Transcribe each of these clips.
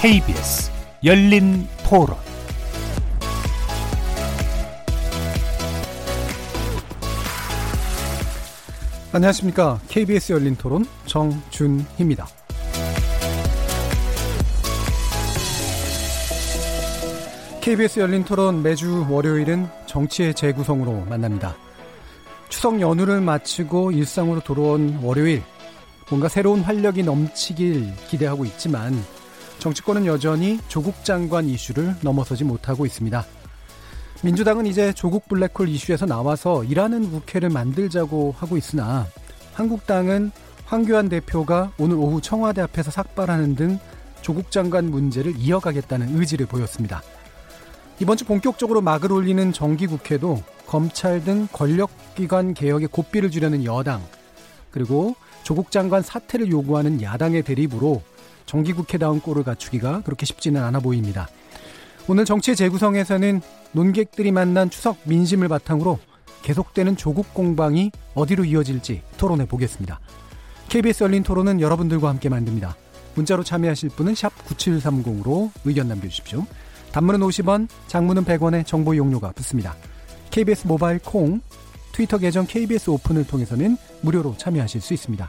KBS 열린 토론 안녕하십니까. KBS 열린 토론 정준희입니다. KBS 열린 토론 매주 월요일은 정치의 재구성으로 만납니다. 추석 연휴를 마치고 일상으로 돌아온 월요일, 뭔가 새로운 활력이 넘치길 기대하고 있지만 정치권은 여전히 조국 장관 이슈를 넘어서지 못하고 있습니다. 민주당은 이제 조국 블랙홀 이슈에서 나와서 일하는 국회를 만들자고 하고 있으나 한국당은 황교안 대표가 오늘 오후 청와대 앞에서 삭발하는 등 조국 장관 문제를 이어가겠다는 의지를 보였습니다. 이번 주 본격적으로 막을 올리는 정기국회도 검찰 등 권력기관 개혁에 고삐를 주려는 여당, 그리고 조국 장관 사퇴를 요구하는 야당의 대립으로 정기국회다운 꼴을 갖추기가 그렇게 쉽지는 않아 보입니다. 오늘 정치의 재구성에서는 논객들이 만난 추석 민심을 바탕으로 계속되는 조국 공방이 어디로 이어질지 토론해 보겠습니다. KBS 열린 토론은 여러분들과 함께 만듭니다. 문자로 참여하실 분은 9730으로 의견 남겨주십시오. 단문은 50원, 장문은 100원의 정보 용료가 붙습니다. KBS 모바일 콩, 트위터 계정 KBS 오픈을 통해서는 무료로 참여하실 수 있습니다.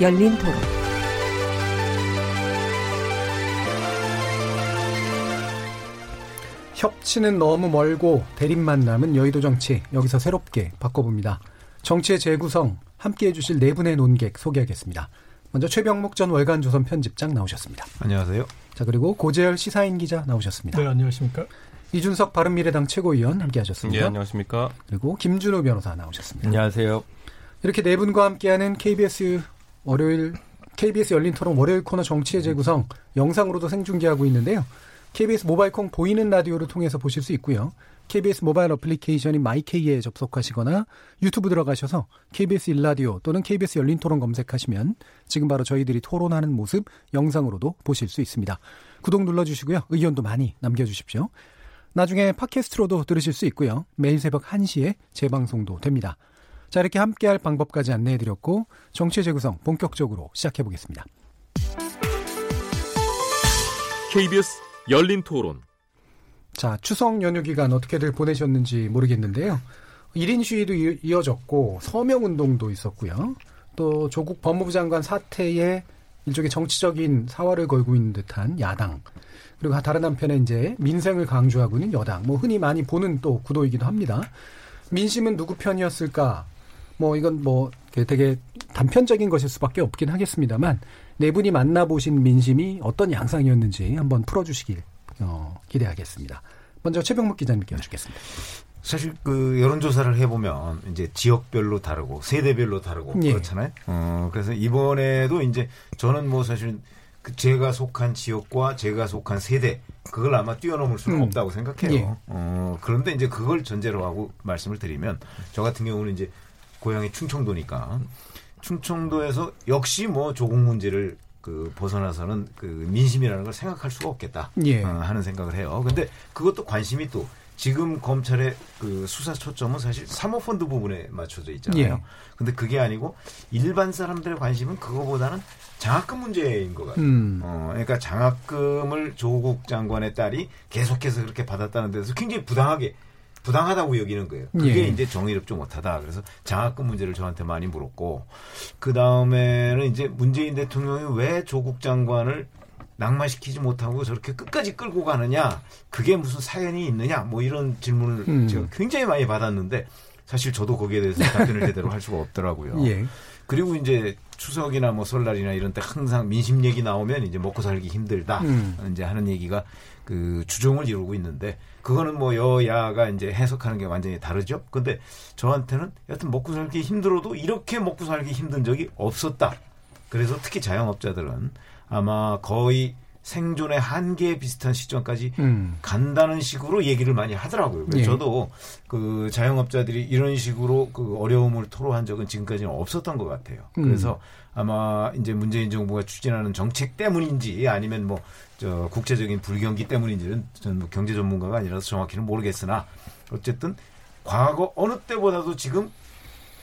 열린 토론. 협치는 너무 멀고 대립만 남은 여의도 정치 여기서 새롭게 바꿔봅니다. 정치의 재구성 함께해 주실 네 분의 논객 소개하겠습니다. 먼저 최병목 전 월간 조선 편집장 나오셨습니다. 안녕하세요. 자 그리고 고재열 시사인 기자 나오셨습니다. 네 안녕하십니까. 이준석 바른미래당 최고위원 함께하셨습니다. 네 안녕하십니까. 그리고 김준호 변호사 나오셨습니다. 안녕하세요. 이렇게 네 분과 함께하는 KBS 월요일 KBS 열린 토론 월요일 코너 정치의 재구성 영상으로도 생중계하고 있는데요. KBS 모바일 콩 보이는 라디오를 통해서 보실 수 있고요. KBS 모바일 어플리케이션인 마이케이에 접속하시거나 유튜브 들어가셔서 KBS 일라디오 또는 KBS 열린 토론 검색하시면 지금 바로 저희들이 토론하는 모습 영상으로도 보실 수 있습니다. 구독 눌러주시고요. 의견도 많이 남겨주십시오. 나중에 팟캐스트로도 들으실 수 있고요. 매일 새벽 1시에 재방송도 됩니다. 자, 이렇게 함께할 방법까지 안내해드렸고 정치 재구성 본격적으로 시작해보겠습니다. KBS 열린 토론. 자, 추석 연휴 기간 어떻게들 보내셨는지 모르겠는데요. 1인 시위도 이어졌고 서명 운동도 있었고요. 또 조국 법무부 장관 사태에 일종의 정치적인 사활을 걸고 있는 듯한 야당. 그리고 다른 한편에 이제 민생을 강조하고 있는 여당. 뭐 흔히 많이 보는 또 구도이기도 합니다. 민심은 누구 편이었을까? 뭐 이건 뭐 되게 단편적인 것일 수밖에 없긴 하겠습니다만 네 분이 만나보신 민심이 어떤 양상이었는지 한번 풀어주시길 어, 기대하겠습니다. 먼저 최병목 기자님께 여쭙겠습니다. 사실 그 여론조사를 해보면 이제 지역별로 다르고 세대별로 다르고 예. 그렇잖아요. 어, 그래서 이번에도 이제 저는 뭐 사실 그 제가 속한 지역과 제가 속한 세대 그걸 아마 뛰어넘을 수는 음. 없다고 생각해요. 예. 어, 그런데 이제 그걸 전제로 하고 말씀을 드리면 저 같은 경우는 이제 고향이 충청도니까 충청도에서 역시 뭐 조국 문제를 그 벗어나서는 그 민심이라는 걸 생각할 수가 없겠다 예. 어, 하는 생각을 해요. 근데 그것도 관심이 또 지금 검찰의 그 수사 초점은 사실 사모펀드 부분에 맞춰져 있잖아요. 예. 근데 그게 아니고 일반 사람들의 관심은 그거보다는 장학금 문제인 것 같아요. 음. 어, 그러니까 장학금을 조국 장관의 딸이 계속해서 그렇게 받았다는 데서 굉장히 부당하게 부당하다고 여기는 거예요. 그게 예. 이제 정의롭지 못하다. 그래서 장학금 문제를 저한테 많이 물었고 그 다음에는 이제 문재인 대통령이 왜 조국 장관을 낙마시키지 못하고 저렇게 끝까지 끌고 가느냐 그게 무슨 사연이 있느냐 뭐 이런 질문을 음. 제가 굉장히 많이 받았는데 사실 저도 거기에 대해서 답변을 제대로 할 수가 없더라고요. 예. 그리고 이제 추석이나 뭐 설날이나 이런 때 항상 민심 얘기 나오면 이제 먹고 살기 힘들다 음. 이제 하는 얘기가 그 주종을 이루고 있는데 그거는 뭐 여야가 이제 해석하는 게 완전히 다르죠. 근데 저한테는 여튼 먹고 살기 힘들어도 이렇게 먹고 살기 힘든 적이 없었다. 그래서 특히 자영업자들은 아마 거의 생존의 한계에 비슷한 시점까지 음. 간다는 식으로 얘기를 많이 하더라고요. 그래서 예. 저도 그 자영업자들이 이런 식으로 그 어려움을 토로한 적은 지금까지는 없었던 것 같아요. 음. 그래서 아마 이제 문재인 정부가 추진하는 정책 때문인지 아니면 뭐 저 국제적인 불경기 때문인지는 저는 뭐 경제 전문가가 아니라서 정확히는 모르겠으나 어쨌든 과거 어느 때보다도 지금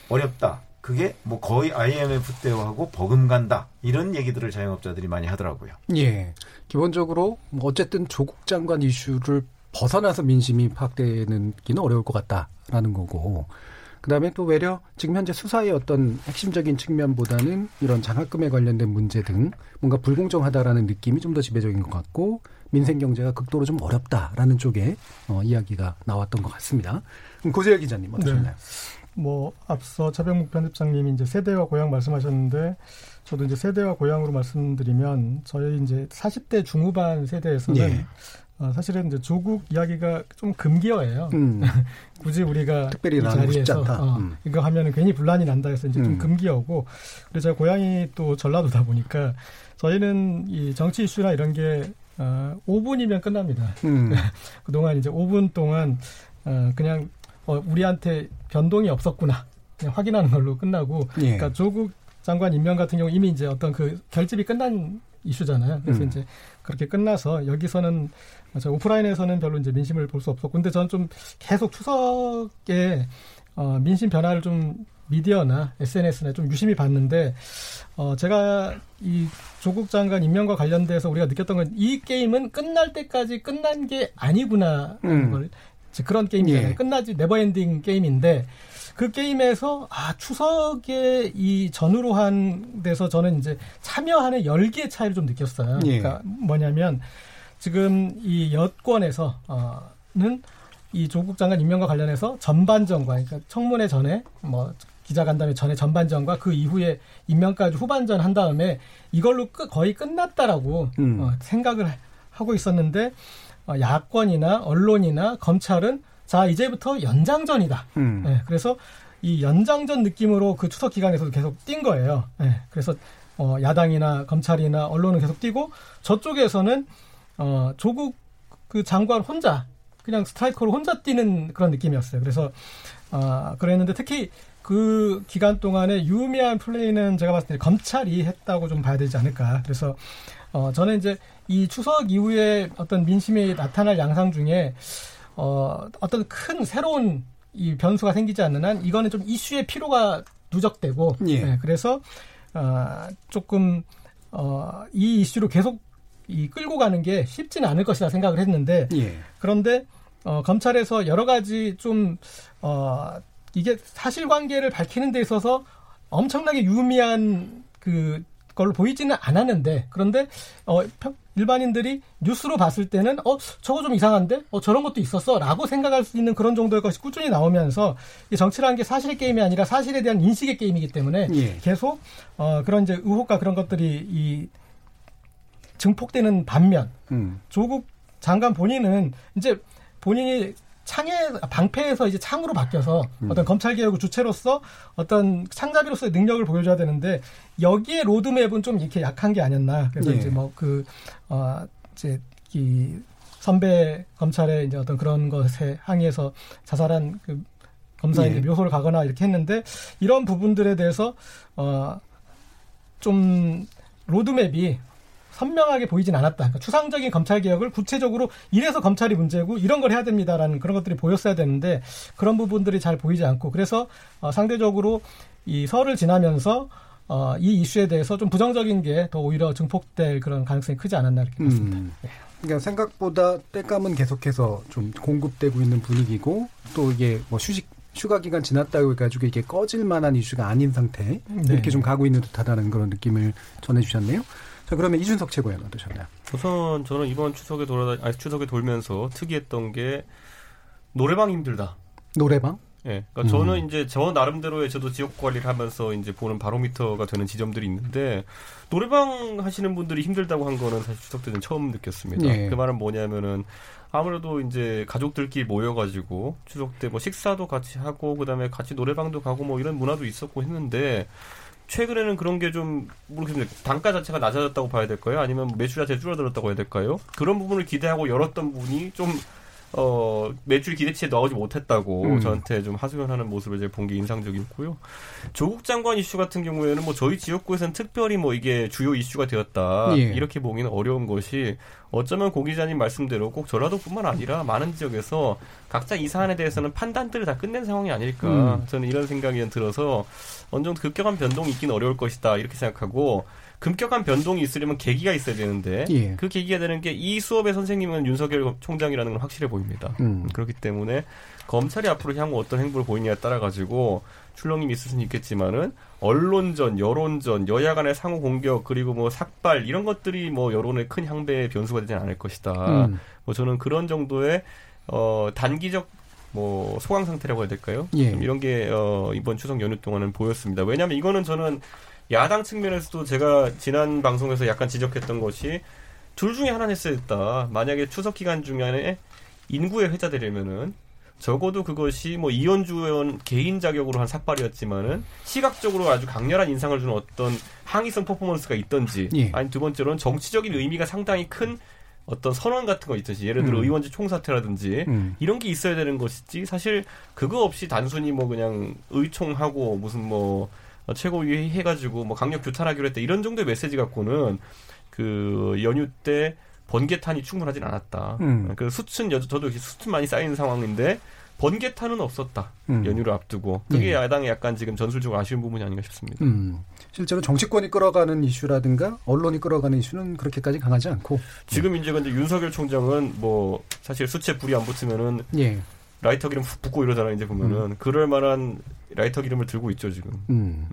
어렵다. 그게 뭐 거의 IMF 때하고 버금간다. 이런 얘기들을 자영업자들이 많이 하더라고요. 예. 기본적으로 뭐 어쨌든 조국 장관 이슈를 벗어나서 민심이 파악되는 기는 어려울 것 같다라는 거고. 그다음에 또 외려 지금 현재 수사의 어떤 핵심적인 측면보다는 이런 장학금에 관련된 문제 등 뭔가 불공정하다라는 느낌이 좀 더 지배적인 것 같고 민생 경제가 극도로 좀 어렵다라는 쪽에 어, 이야기가 나왔던 것 같습니다. 그럼 고재열 기자님 어떠셨나요? 뭐 앞서 차병묵 편집장님이 이제 세대와 고향 말씀하셨는데 저도 이제 세대와 고향으로 말씀드리면 저희 이제 40대 중후반 세대에서는 예. 어, 사실은 이제 조국 이야기가 좀 금기어예요. 음, 굳이 우리가 특별히 이 자리에서. 어, 음. 이거 하면은 괜히 분란이 난다 해서 이제 좀 음. 금기어고 그리고 제가 고향이 또 전라도다 보니까 저희는 이 정치 이슈나 이런 게 어, 5분이면 끝납니다. 음, 그동안 이제 5분 동안 어, 그냥 어, 우리한테 변동이 없었구나 그냥 확인하는 걸로 끝나고 예. 그러니까 조국 장관 임명 같은 경우 이미 이제 어떤 그 결집이 끝난 이슈잖아요. 그래서 음. 이제 그렇게 끝나서 여기서는 저 오프라인에서는 별로 이제 민심을 볼 수 없었고 근데 저는 좀 계속 추석에 어, 민심 변화를 좀 미디어나 SNS나 좀 유심히 봤는데 어, 제가 이 조국 장관 임명과 관련돼서 우리가 느꼈던 건 이 게임은 끝날 때까지 끝난 게 아니구나 음. 걸 그런 게임이잖아요. 예. 끝나지 never ending 게임인데 그 게임에서 아 추석에 이 전후로 한 데서 저는 이제 참여하는 열기의 차이를 좀 느꼈어요. 예. 그러니까 뭐냐면 지금 이 여권에서 어는 이 조국 장관 임명과 관련해서 전반전과 그러니까 청문회 전에 뭐 기자간담회 전에 전반전과 그 이후에 임명까지 후반전 한 다음에 이걸로 끝, 거의 끝났다라고 음. 어, 생각을 하고 있었는데 어, 야권이나 언론이나 검찰은 자 이제부터 연장전이다. 음. 네, 그래서 이 연장전 느낌으로 그 추석 기간에서도 계속 뛴 거예요. 네, 그래서 어, 야당이나 검찰이나 언론은 계속 뛰고 저쪽에서는 어, 조국 그 장관 혼자 그냥 스트라이커로 혼자 뛰는 그런 느낌이었어요. 그래서 아 그랬는데 특히 그 기간 동안에 유의미한 플레이는 제가 봤을 때 검찰이 했다고 좀 봐야 되지 않을까. 그래서 어 저는 이제 이 추석 이후에 어떤 민심이 나타날 양상 중에 어 어떤 큰 새로운 이 변수가 생기지 않는 한 이거는 좀 이슈의 피로가 누적되고 예. 네, 그래서 어 조금 어 이 이슈로 계속 이 끌고 가는 게 쉽지는 않을 것이라 생각을 했는데 예. 그런데 어, 검찰에서 여러 가지 좀 어, 이게 사실관계를 밝히는 데 있어서 엄청나게 유의미한 그 걸로 보이지는 않았는데 그런데 어, 평- 일반인들이 뉴스로 봤을 때는 어 저거 좀 이상한데 어 저런 것도 있었어라고 생각할 수 있는 그런 정도의 것이 꾸준히 나오면서 이 정치라는 게 사실의 게임이 아니라 사실에 대한 인식의 게임이기 때문에 예. 계속 어 그런 이제 의혹과 그런 것들이 이 증폭되는 반면 음. 조국 장관 본인은 이제 본인이 창에 방패에서 이제 창으로 바뀌어서 어떤 검찰 개혁의 주체로서 어떤 창자비로서의 능력을 보여줘야 되는데 여기에 로드맵은 좀 이렇게 약한 게 아니었나 그래서 예. 이제 뭐그어 이제 이 선배 검찰의 이제 어떤 그런 것에 항의해서 자살한 그 검사에게 예. 묘소를 가거나 이렇게 했는데 이런 부분들에 대해서 어좀 로드맵이 선명하게 보이진 않았다. 그러니까 추상적인 검찰 개혁을 구체적으로 이래서 검찰이 문제고 이런 걸 해야 됩니다라는 그런 것들이 보였어야 되는데 그런 부분들이 잘 보이지 않고 그래서 어, 상대적으로 이 설을 지나면서 어, 이 이슈에 대해서 좀 부정적인 게 더 오히려 증폭될 그런 가능성이 크지 않았나 이렇게 봤습니다. 음. 그러니까 생각보다 때감은 계속해서 좀 공급되고 있는 분위기고 또 이게 뭐 휴식 휴가 기간 지났다고 해가지고 이게 꺼질 만한 이슈가 아닌 상태 네. 이렇게 좀 가고 있는 듯하다는 그런 느낌을 전해주셨네요. 자 그러면 이준석 최고위원 어떠셨나요? 우선 저는 이번 추석에 돌아다 아니 추석에 돌면서 특이했던 게 노래방 힘들다. 노래방? 예. 그러니까 음. 저는 이제 저 나름대로의 저도 지역 관리를 하면서 이제 보는 바로미터가 되는 지점들이 있는데 노래방 하시는 분들이 힘들다고 한 거는 사실 추석 때는 처음 느꼈습니다. 예. 그 말은 뭐냐면은 아무래도 이제 가족들끼리 모여가지고 추석 때 뭐 식사도 같이 하고 그다음에 같이 노래방도 가고 뭐 이런 문화도 있었고 했는데 최근에는 그런 게 좀 모르겠는데 단가 자체가 낮아졌다고 봐야 될까요? 아니면 매출 자체 줄어들었다고 해야 될까요? 그런 부분을 기대하고 열었던 분이 좀 어, 매출 기대치에 나오지 못했다고 음. 저한테 좀 하소연하는 모습을 제가 본게 인상적이었고요. 조국 장관 이슈 같은 경우에는 뭐 저희 지역구에서는 특별히 뭐 이게 주요 이슈가 되었다. 예. 이렇게 보기는 어려운 것이 어쩌면 고 기자님 말씀대로 꼭 전라도뿐만 아니라 많은 지역에서 각자 이 사안에 대해서는 판단들을 다 끝낸 상황이 아닐까. 음. 저는 이런 생각이 들어서 어느 정도 급격한 변동이 있긴 어려울 것이다. 이렇게 생각하고 급격한 변동이 있으려면 계기가 있어야 되는데 예. 그 계기가 되는 게 이 수업의 선생님은 윤석열 총장이라는 건 확실해 보입니다. 음. 그렇기 때문에 검찰이 앞으로 향후 어떤 행보를 보이냐에 따라 가지고 출렁임이 있을 수는 있겠지만은 언론전, 여론전, 여야 간의 상호 공격 그리고 뭐 삭발 이런 것들이 뭐 여론의 큰 향배의 변수가 되지는 않을 것이다. 음. 뭐 저는 그런 정도의 어 단기적 뭐 소강 상태라고 해야 될까요? 예. 좀 이런 게 어, 이번 추석 연휴 동안은 보였습니다. 왜냐하면 이거는 저는 야당 측면에서도 제가 지난 방송에서 약간 지적했던 것이 둘 중에 하나는 했어야 했다. 만약에 추석 기간 중에 인구에 회자되려면은 적어도 그것이 뭐 이현주 의원 개인 자격으로 한 삭발이었지만은 시각적으로 아주 강렬한 인상을 주는 어떤 항의성 퍼포먼스가 있던지 예. 아니 두 번째로는 정치적인 의미가 상당히 큰 어떤 선언 같은 거 있듯이 예를 들어 음. 의원직 총사퇴라든지 음. 이런 게 있어야 되는 것이지 사실 그거 없이 단순히 뭐 그냥 의총하고 무슨 뭐 어, 최고위 해가지고 뭐 강력 규탄하기로 했다 이런 정도의 메시지 갖고는 그 연휴 때 번개탄이 충분하진 않았다. 음. 그 수춘 여 저도 이렇게 수춘 많이 쌓이는 상황인데 번개탄은 없었다. 음. 연휴를 앞두고 그게 예. 야당의 약간 지금 전술적으로 아쉬운 부분이 아닌가 싶습니다. 음. 실제로 정치권이 끌어가는 이슈라든가 언론이 끌어가는 이슈는 그렇게까지 강하지 않고 지금 이제 근데 윤석열 총장은 뭐 사실 수채 불이 안 붙으면은 예. 라이터 기름 훅 붓고 이러잖아요. 이제 보면은 그럴 만한 라이터 기름을 들고 있죠 지금. 음.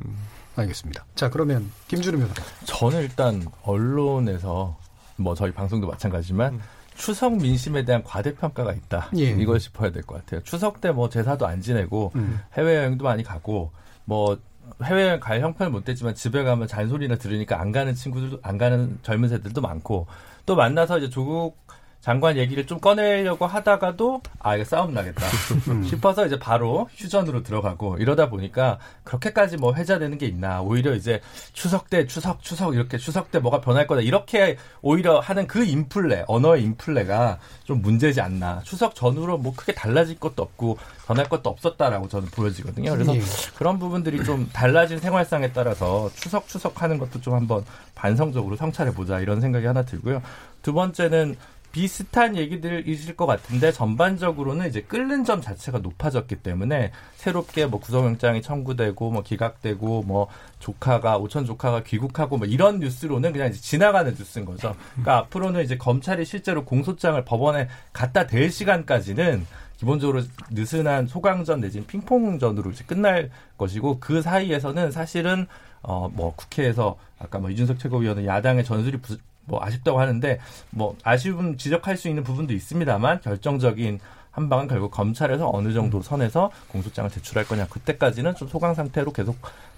알겠습니다. 자, 그러면 김준우 변호사. 저는 일단 언론에서 뭐 저희 방송도 마찬가지지만 음. 추석 민심에 대한 과대평가가 있다. 예. 이걸 짚어야 될 것 같아요. 추석 때 뭐 제사도 안 지내고 음. 해외여행도 많이 가고 뭐 해외여행 갈 형편을 못 됐지만 집에 가면 잔소리나 들으니까 안 가는 친구들도 안 가는 젊은 세들도 많고 또 만나서 이제 조국 장관 얘기를 좀 꺼내려고 하다가도 아 이거 싸움 나겠다. 싶어서 이제 바로 휴전으로 들어가고 이러다 보니까 그렇게까지 뭐 회자되는 게 있나. 오히려 이제 추석 때 추석 추석 이렇게 추석 때 뭐가 변할 거다. 이렇게 오히려 하는 그 인플레 언어의 인플레가 좀 문제지 않나. 추석 전후로 뭐 크게 달라질 것도 없고 변할 것도 없었다라고 저는 보여지거든요. 그래서 예. 그런 부분들이 좀 달라진 생활상에 따라서 추석 추석 하는 것도 좀 한번 반성적으로 성찰해 보자 이런 생각이 하나 들고요. 두 번째는 비슷한 얘기들이실 것 같은데 전반적으로는 이제 끓는 점 자체가 높아졌기 때문에 새롭게 뭐 구속영장이 청구되고 뭐 기각되고 뭐 조카가 오천 조카가 귀국하고 뭐 이런 뉴스로는 그냥 이제 지나가는 뉴스인 거죠. 그러니까 앞으로는 이제 검찰이 실제로 공소장을 법원에 갖다 댈 시간까지는 기본적으로 느슨한 소강전 내지는 핑퐁전으로 이제 끝날 것이고 그 사이에서는 사실은 어 뭐 국회에서 아까 뭐 이준석 최고위원은 야당의 전술이 부, 뭐 아쉽다고 하는데 뭐 아쉬움 지적할 수 있는 부분도 있습니다만 결정적인 한 방은 결국 검찰에서 어느 정도 선에서 공소장을 제출할 거냐 그때까지는 좀 소강 상태로 계속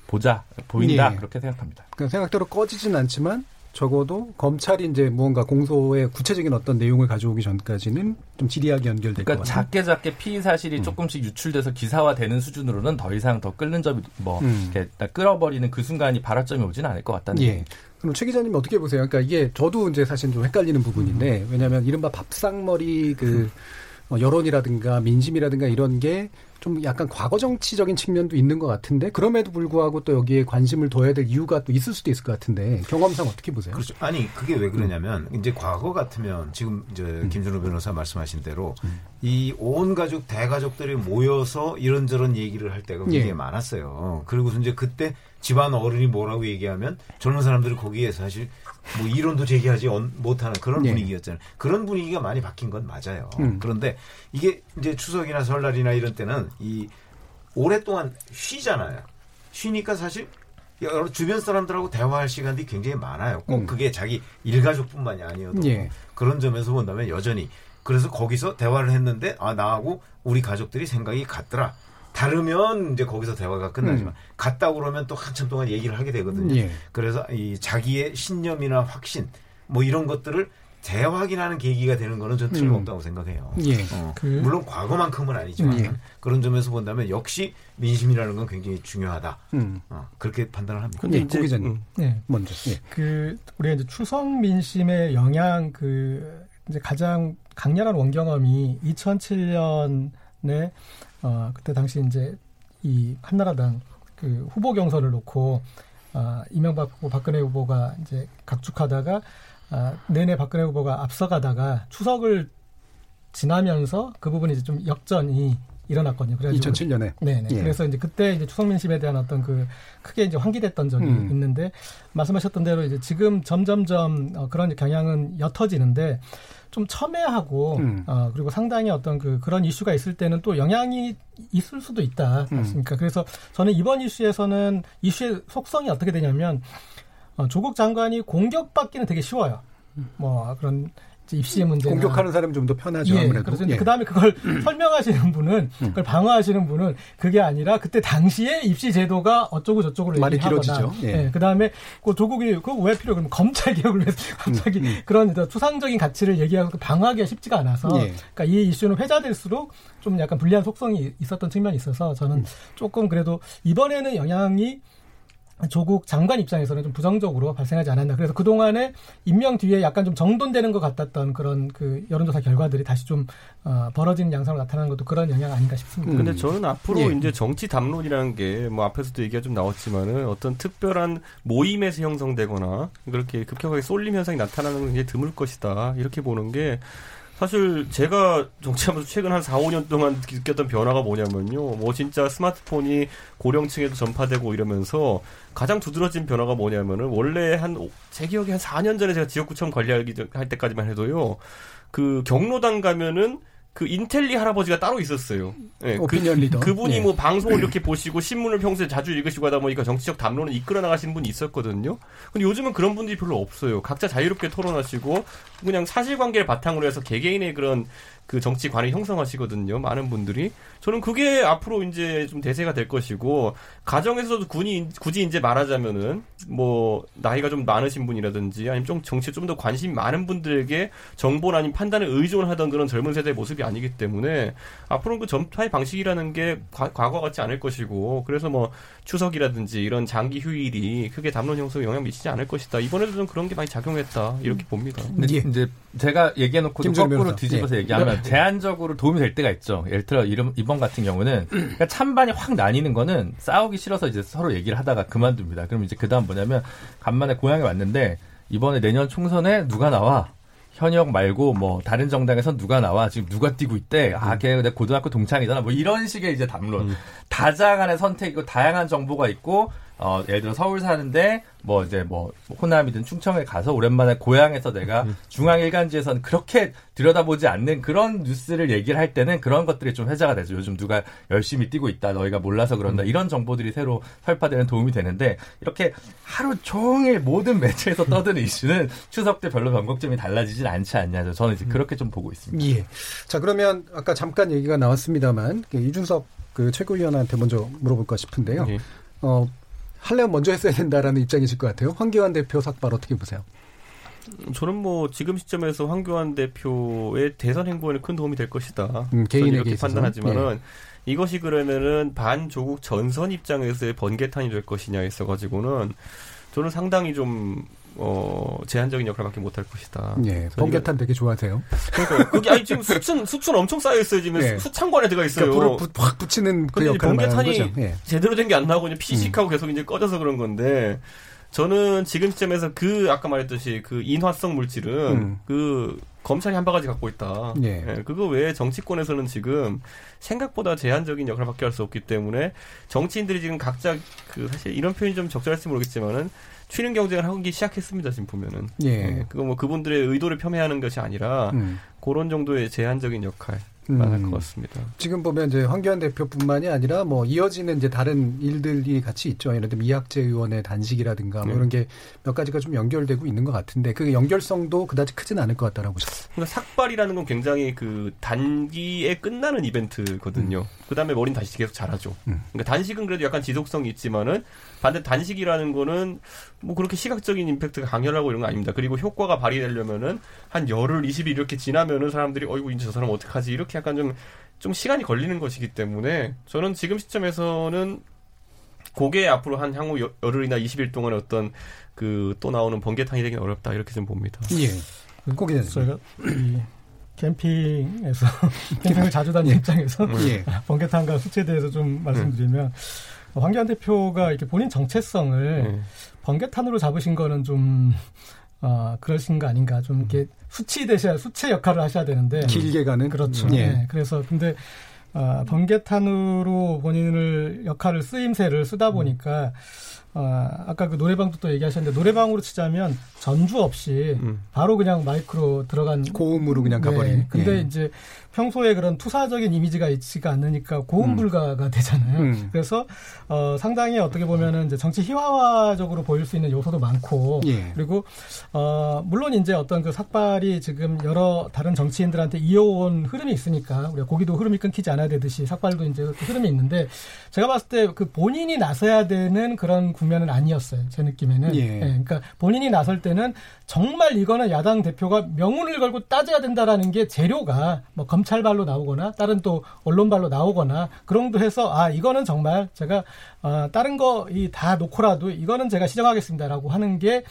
보자 보인다 예. 그렇게 생각합니다. 그 생각대로 꺼지진 않지만 적어도 검찰이 이제 무언가 공소의 구체적인 어떤 내용을 가져오기 전까지는 좀 지리하게 연결될 것 그러니까. 작게 작게 피의 사실이 음. 조금씩 유출돼서 기사화되는 수준으로는 더 이상 더 끓는 점이 뭐 음. 이렇게 딱 끌어버리는 그 순간이 발화점이 오지는 않을 것 같다는 예. 그럼 최 기자님 어떻게 보세요? 그러니까 이게 저도 이제 사실 좀 헷갈리는 부분인데 왜냐하면 이른바 밥상머리 그 어, 여론이라든가 민심이라든가 이런 게 좀 약간 과거 정치적인 측면도 있는 것 같은데 그럼에도 불구하고 또 여기에 관심을 둬야 될 이유가 또 있을 수도 있을 것 같은데 경험상 어떻게 보세요? 그렇죠. 아니 그게 왜 그러냐면 이제 과거 같으면 지금 이제 음. 김준호 변호사 말씀하신 대로 이온 가족 대가족들이 모여서 이런저런 얘기를 할 때가 굉장히 예. 많았어요. 그리고 이제 그때 집안 어른이 뭐라고 얘기하면 젊은 사람들이 거기에 사실 뭐 이론도 제기하지 언- 못하는 그런 예. 분위기였잖아요. 그런 분위기가 많이 바뀐 건 맞아요. 음. 그런데 이게 이제 추석이나 설날이나 이런 때는 이 오랫동안 쉬잖아요. 쉬니까 사실 여러 주변 사람들하고 대화할 시간들이 굉장히 많아요. 꼭 음. 그게 자기 일가족뿐만이 아니어도 예. 그런 점에서 본다면 여전히 그래서 거기서 대화를 했는데 아 나하고 우리 가족들이 생각이 같더라. 다르면 이제 거기서 대화가 끝나지만 같다 그러면 또 한참 동안 얘기를 하게 되거든요. 예. 그래서 이 자기의 신념이나 확신 뭐 이런 것들을 재확인하는 계기가 되는 거는 전 틀림없다고 생각해요. 예. 어, 그- 물론 과거만큼은 아니지만 예. 그런 점에서 본다면 역시 민심이라는 건 굉장히 중요하다. 음. 어, 그렇게 판단을 합니다. 예, 고 기자님. 음, 네. 먼저. 예. 그 우리가 이제 추석 민심의 영향 그 이제 가장 강렬한 원경험이 2007년 에어 그때 당시 이제 이 한나라당 그 후보 경선을 놓고 아 이명박 후보 박근혜 후보가 이제 각축하다가 아 내내 박근혜 후보가 앞서가다가 추석을 지나면서 그 부분이 이제 좀 역전이 일어났거든요. 그래가지고 2007년에. 네네. 예. 그래서 이제 그때 이제 추석 민심에 대한 어떤 그 크게 이제 환기됐던 적이 음. 있는데 말씀하셨던 대로 이제 지금 점점점 어, 그런 경향은 옅어지는데 좀 첨예하고 음. 어, 그리고 상당히 어떤 그 그런 이슈가 있을 때는 또 영향이 있을 수도 있다 음. 맞습니까? 그래서 저는 이번 이슈에서는 이슈의 속성이 어떻게 되냐면 어, 조국 장관이 공격받기는 되게 쉬워요. 뭐 그런 입시 문제나 공격하는 사람이 좀 더 편하죠. 예, 아무래도. 그래서 예. 음. 그 다음에 그걸 설명하시는 분은, 그걸 방어하시는 분은 그게 아니라 그때 당시에 입시 제도가 어쩌고 저쩌고를 말이 길어지죠. 예. 그 다음에 그 조국이 그왜 필요? 그러면 검찰 개혁을 위해서 갑자기 음, 그런 더 추상적인 가치를 얘기하고 방어하기가 쉽지가 않아서, 예. 그러니까 이 이슈는 회자될수록 좀 약간 불리한 속성이 있었던 측면이 있어서 저는 음. 조금 그래도 이번에는 영향이 조국 장관 입장에서는 좀 부정적으로 발생하지 않았나. 그래서 그동안에 임명 뒤에 약간 좀 정돈되는 것 같았던 그런 그 여론조사 결과들이 다시 좀 어, 벌어지는 양상으로 나타나는 것도 그런 영향 아닌가 싶습니다. 근데 저는 앞으로 예. 이제 정치 담론이라는 게 뭐 앞에서도 얘기가 좀 나왔지만은 어떤 특별한 모임에서 형성되거나 그렇게 급격하게 쏠림 현상이 나타나는 건 굉장히 드물 것이다. 이렇게 보는 게 사실 제가 정치하면서 최근 한 4, 5년 동안 느꼈던 변화가 뭐냐면요. 뭐 진짜 스마트폰이 고령층에도 전파되고 이러면서 가장 두드러진 변화가 뭐냐면은 원래 한 제 기억에 한 4년 전에 제가 지역구청 관리하기 전- 할 때까지만 해도요. 그 경로당 가면은 그 인텔리 할아버지가 따로 있었어요. 예, 그, 오피니언 리더. 그분이 예. 뭐 방송을 이렇게 보시고 신문을 평소에 자주 읽으시고 하다 보니까 정치적 담론을 이끌어 나가시는 분이 있었거든요. 근데 요즘은 그런 분들이 별로 없어요. 각자 자유롭게 토론하시고 그냥 사실관계를 바탕으로 해서 개개인의 그런 그 정치관을 형성하시거든요. 많은 분들이. 저는 그게 앞으로 이제 좀 대세가 될 것이고 가정에서도 군이 굳이 이제 말하자면은 뭐 나이가 좀 많으신 분이라든지 아니면 좀 정치에 좀 더 관심이 많은 분들에게 정보나 아니면 판단을 의존하던 그런 젊은 세대의 모습이 아니기 때문에 앞으로는 그 전파의 방식이라는 게 과, 과거 같지 않을 것이고 그래서 뭐 추석이라든지 이런 장기 휴일이 크게 담론 형성에 영향 미치지 않을 것이다. 이번에도 좀 그런 게 많이 작용했다. 이렇게 봅니다. 근데 예. 이제 제가 얘기해놓고 거꾸로 변호사. 뒤집어서 예. 얘기하면 제한적으로 도움이 될 때가 있죠. 예를 들어 이름, 이번 같은 경우는 그러니까 찬반이 확 나뉘는 거는 싸우기 싫어서 이제 서로 얘기를 하다가 그만둡니다. 그럼 이제 그 다음 뭐냐면 간만에 고향에 왔는데 이번에 내년 총선에 누가 나와? 현역 말고 뭐 다른 정당에서 누가 나와? 지금 누가 뛰고 있대? 아걔 내 고등학교 동창이잖아. 뭐 이런 식의 이제 담론. 다자간의 선택이고 다양한 정보가 있고 어 예를 들어 서울 사는데 뭐 이제 뭐 호남이든 충청에 가서 오랜만에 고향에서 내가 중앙 일간지에서는 그렇게 들여다보지 않는 그런 뉴스를 얘기를 할 때는 그런 것들이 좀 회자가 되죠. 요즘 누가 열심히 뛰고 있다, 너희가 몰라서 그런다 이런 정보들이 새로 설파되는 도움이 되는데 이렇게 하루 종일 모든 매체에서 떠드는 이슈는 추석 때 별로 변곡점이 달라지진 않지 않냐. 저는 이제 그렇게 좀 보고 있습니다. 예. 자, 그러면 아까 잠깐 얘기가 나왔습니다만 그 이준석 그 최고위원한테 먼저 물어볼까 싶은데요. 예. 어, 할래면 먼저 했어야 된다라는 입장이실 것 같아요. 황교안 대표 삭발 어떻게 보세요? 저는 뭐 지금 시점에서 황교안 대표의 대선 행보에는 큰 도움이 될 것이다. 음, 개인에게 이렇게 있어서. 판단하지만은 이것이 그러면은 반조국 전선 입장에서의 번개탄이 될 것이냐 있어가지고는 저는 상당히 좀 어, 제한적인 역할밖에 못할 것이다. 예. 번개탄 되게 좋아하세요. 그러니까 그게 아니 지금 수춘 수춘 엄청 쌓여 있어요 지금 예. 수창관에 들어가 있어요. 그러니까 불을 부- 확 붙이는 그 이제 역할을 말하는 번개탄이. 예. 제대로 된 게 안 나오고 그냥 피식하고 계속 이제 꺼져서 그런 건데 저는 지금 시점에서 그 아까 말했듯이 그 인화성 물질은 음. 그 검찰이 한 바가지 갖고 있다. 예. 그거 외에 정치권에서는 지금 생각보다 제한적인 역할밖에 할 수 없기 때문에 정치인들이 지금 각자 그 사실 이런 표현이 좀 적절할지 모르겠지만은 취능 경쟁을 하기 시작했습니다 지금 보면은. 예. 그거 뭐 그분들의 의도를 폄훼하는 것이 아니라 음. 그런 정도의 제한적인 역할만 음. 할것 같습니다. 지금 보면 이제 황교안 대표뿐만이 아니라 뭐 이어지는 이제 다른 일들이 같이 있죠. 예를 들면 이학재 의원의 단식이라든가 뭐 네. 이런 게 몇 가지가 좀 연결되고 있는 것 같은데 그 연결성도 그다지 크진 않을 것 같다라고. 그러니까 삭발이라는 건 굉장히 그 단기에 끝나는 이벤트 거든요. 그 다음에 머리는 다시 계속 자라죠. 음. 그러니까 단식은 그래도 약간 지속성이 있지만은 반대 단식이라는 거는 뭐 그렇게 시각적인 임팩트가 강렬하고 이런 거 아닙니다. 그리고 효과가 발휘되려면은 한 열흘, 20일 이렇게 지나면은 사람들이 어이구 이제 저 사람 어떡하지 이렇게 약간 좀좀 시간이 걸리는 것이기 때문에 저는 지금 시점에서는 그게 앞으로 한 향후 여- 열흘이나 20일 동안 어떤 그 또 나오는 번개탄이 되긴 어렵다 이렇게 좀 봅니다. 예. 고기 됐습니다. 캠핑에서 캠핑을 자주 다니는 입장에서 예. 번개탄과 수치에 대해서 좀 말씀드리면 황교안 대표가 이렇게 본인 정체성을 네. 번개탄으로 잡으신 거는 좀 어, 그러신 거 아닌가. 좀 이렇게 수치 대셔야 수치 역할을 하셔야 되는데. 길게 가는? 그렇죠. 예. 네, 그래서 근데 어, 번개탄으로 본인을 역할을 쓰임새를 쓰다 보니까 어, 아까 그 노래방도 또 얘기하셨는데 노래방으로 치자면 전주 없이 음. 바로 그냥 마이크로 들어간 고음으로 그냥 가버린. 네, 근데 예. 이제 평소에 그런 투사적인 이미지가 있지가 않으니까 고음 음. 불가가 되잖아요. 음. 그래서 어, 상당히 어떻게 보면은 이제 정치 희화화적으로 보일 수 있는 요소도 많고 예. 그리고 어, 물론 이제 어떤 그 삭발이 지금 여러 다른 정치인들한테 이어온 흐름이 있으니까 우리가 고기도 흐름이 끊기지 않아야 되듯이 삭발도 이제 그 흐름이 있는데 제가 봤을 때 그 본인이 나서야 되는 그런 국면은 아니었어요. 제 느낌에는. 예. 그러니까 본인이 나설 때는 정말 이거는 야당 대표가 명운을 걸고 따져야 된다라는 게 재료가 뭐 검 찰발로 나오거나 다른 또 언론발로 나오거나 그런 도 해서 아 이거는 정말 제가 어, 다른 거 이 다 놓고라도 이거는 제가 시정하겠습니다라고 하는 게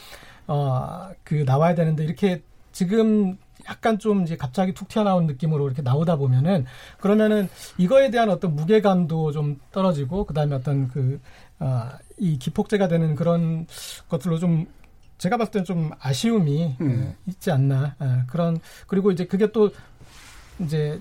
어, 그 나와야 되는데 이렇게 지금 약간 좀 이제 갑자기 툭 튀어나온 느낌으로 이렇게 나오다 보면은 그러면은 이거에 대한 어떤 무게감도 좀 떨어지고 그다음에 어떤 그, 아, 이 기폭제가 되는 그런 것들로 좀 제가 봤을 때는 좀 아쉬움이 음. 예, 있지 않나. 예, 그런, 그리고 이제 그게 또 이제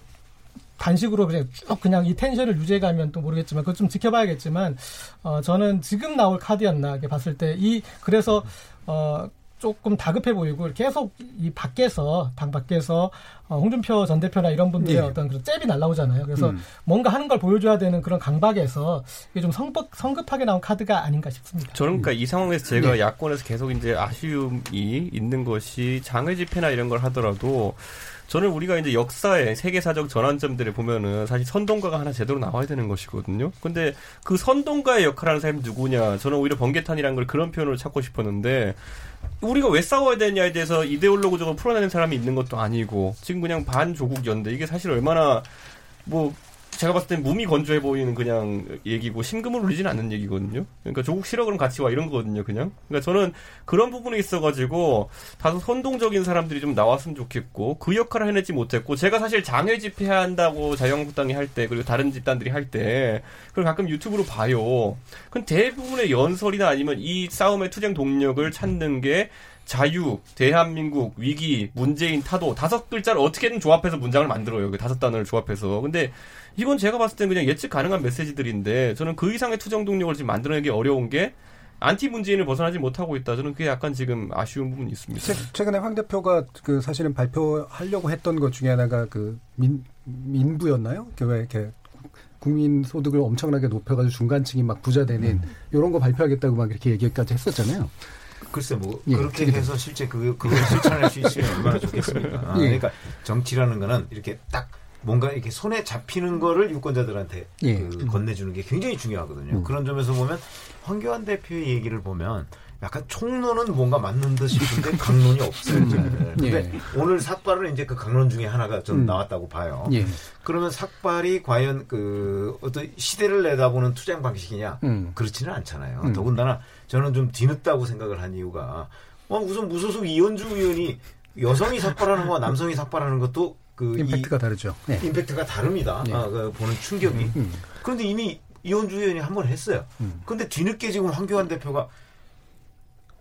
단식으로 그냥 쭉 그냥 이 텐션을 유지해 가면 또 모르겠지만 그거 좀 지켜봐야겠지만 어 저는 지금 나올 카드였나 이렇게 봤을 때 이 그래서 어 조금 다급해 보이고 계속 이 밖에서 당 밖에서 어, 홍준표 전 대표나 이런 분들의 예. 어떤 그런 잽이 날라오잖아요. 그래서 음. 뭔가 하는 걸 보여줘야 되는 그런 강박에서 이게 좀 성급, 성급하게 나온 카드가 아닌가 싶습니다. 저는 그러니까 이 상황에서 제가 네. 야권에서 계속 이제 아쉬움이 있는 것이 장외 집회나 이런 걸 하더라도 저는 우리가 이제 역사의 세계사적 전환점들을 보면은 사실 선동가가 하나 제대로 나와야 되는 것이거든요. 근데 그 선동가의 역할을 하는 사람이 누구냐? 저는 오히려 번개탄이라는 걸 그런 표현으로 찾고 싶었는데 우리가 왜 싸워야 되냐에 대해서 이데올로그적으로 풀어내는 사람이 있는 것도 아니고 지금 그냥 반조국 연대 이게 사실 얼마나 뭐 제가 봤을 땐 몸이 건조해 보이는 그냥 얘기고 심금을 울리지는 않는 얘기거든요. 그러니까 조국 싫어 그럼 같이 와 이런 거거든요, 그냥. 그러니까 저는 그런 부분에 있어가지고 다소 선동적인 사람들이 좀 나왔으면 좋겠고 그 역할을 해내지 못했고 제가 사실 장외 집회한다고 자유한국당이 할 때 그리고 다른 집단들이 할 때 그걸 가끔 유튜브로 봐요. 그건 대부분의 연설이나 아니면 이 싸움의 투쟁 동력을 찾는 게 자유, 대한민국, 위기, 문재인, 타도 다섯 글자를 어떻게든 조합해서 문장을 만들어요. 그 다섯 단어를 조합해서. 근데 이건 제가 봤을 때는 그냥 예측 가능한 메시지들인데 저는 그 이상의 투정 동력을 지금 만들어내기 어려운 게 안티 문재인을 벗어나지 못하고 있다. 저는 그게 약간 지금 아쉬운 부분이 있습니다. 최, 최근에 황 대표가 그 사실은 발표하려고 했던 것 중에 하나가 그 민, 민부였나요? 그왜 이렇게 국민 소득을 엄청나게 높여가지고 중간층이 막 부자 되는 이런 거 발표하겠다고 막 이렇게 얘기까지 했었잖아요. 글쎄 뭐 예, 그렇게 해서 실제 그 그걸 실천할 수 있으면 얼마나 좋겠습니까? 아, 예. 그러니까 정치라는 거는 이렇게 딱 뭔가 이렇게 손에 잡히는 거를 유권자들한테 예. 그 건네주는 게 굉장히 중요하거든요. 음. 그런 점에서 보면 황교안 대표의 얘기를 보면 약간 총론은 뭔가 맞는 듯 싶은데 강론이 없어요. 잘. 근데 예. 오늘 삭발은 이제 그 강론 중에 하나가 좀 음. 나왔다고 봐요. 예. 그러면 삭발이 과연 그 어떤 시대를 내다보는 투쟁 방식이냐? 음. 그렇지는 않잖아요. 음. 더군다나 저는 좀 뒤늦다고 생각을 한 이유가 어, 우선 무소속 이현주 의원이 여성이 삭발하는 거와 남성이 삭발하는 것도 그 임팩트가 다르죠. 이, 예. 임팩트가 다릅니다. 예. 아, 그 보는 충격이. 음. 그런데 이미 이현주 의원이 한 번 했어요. 음. 근데 뒤늦게 지금 황교안 대표가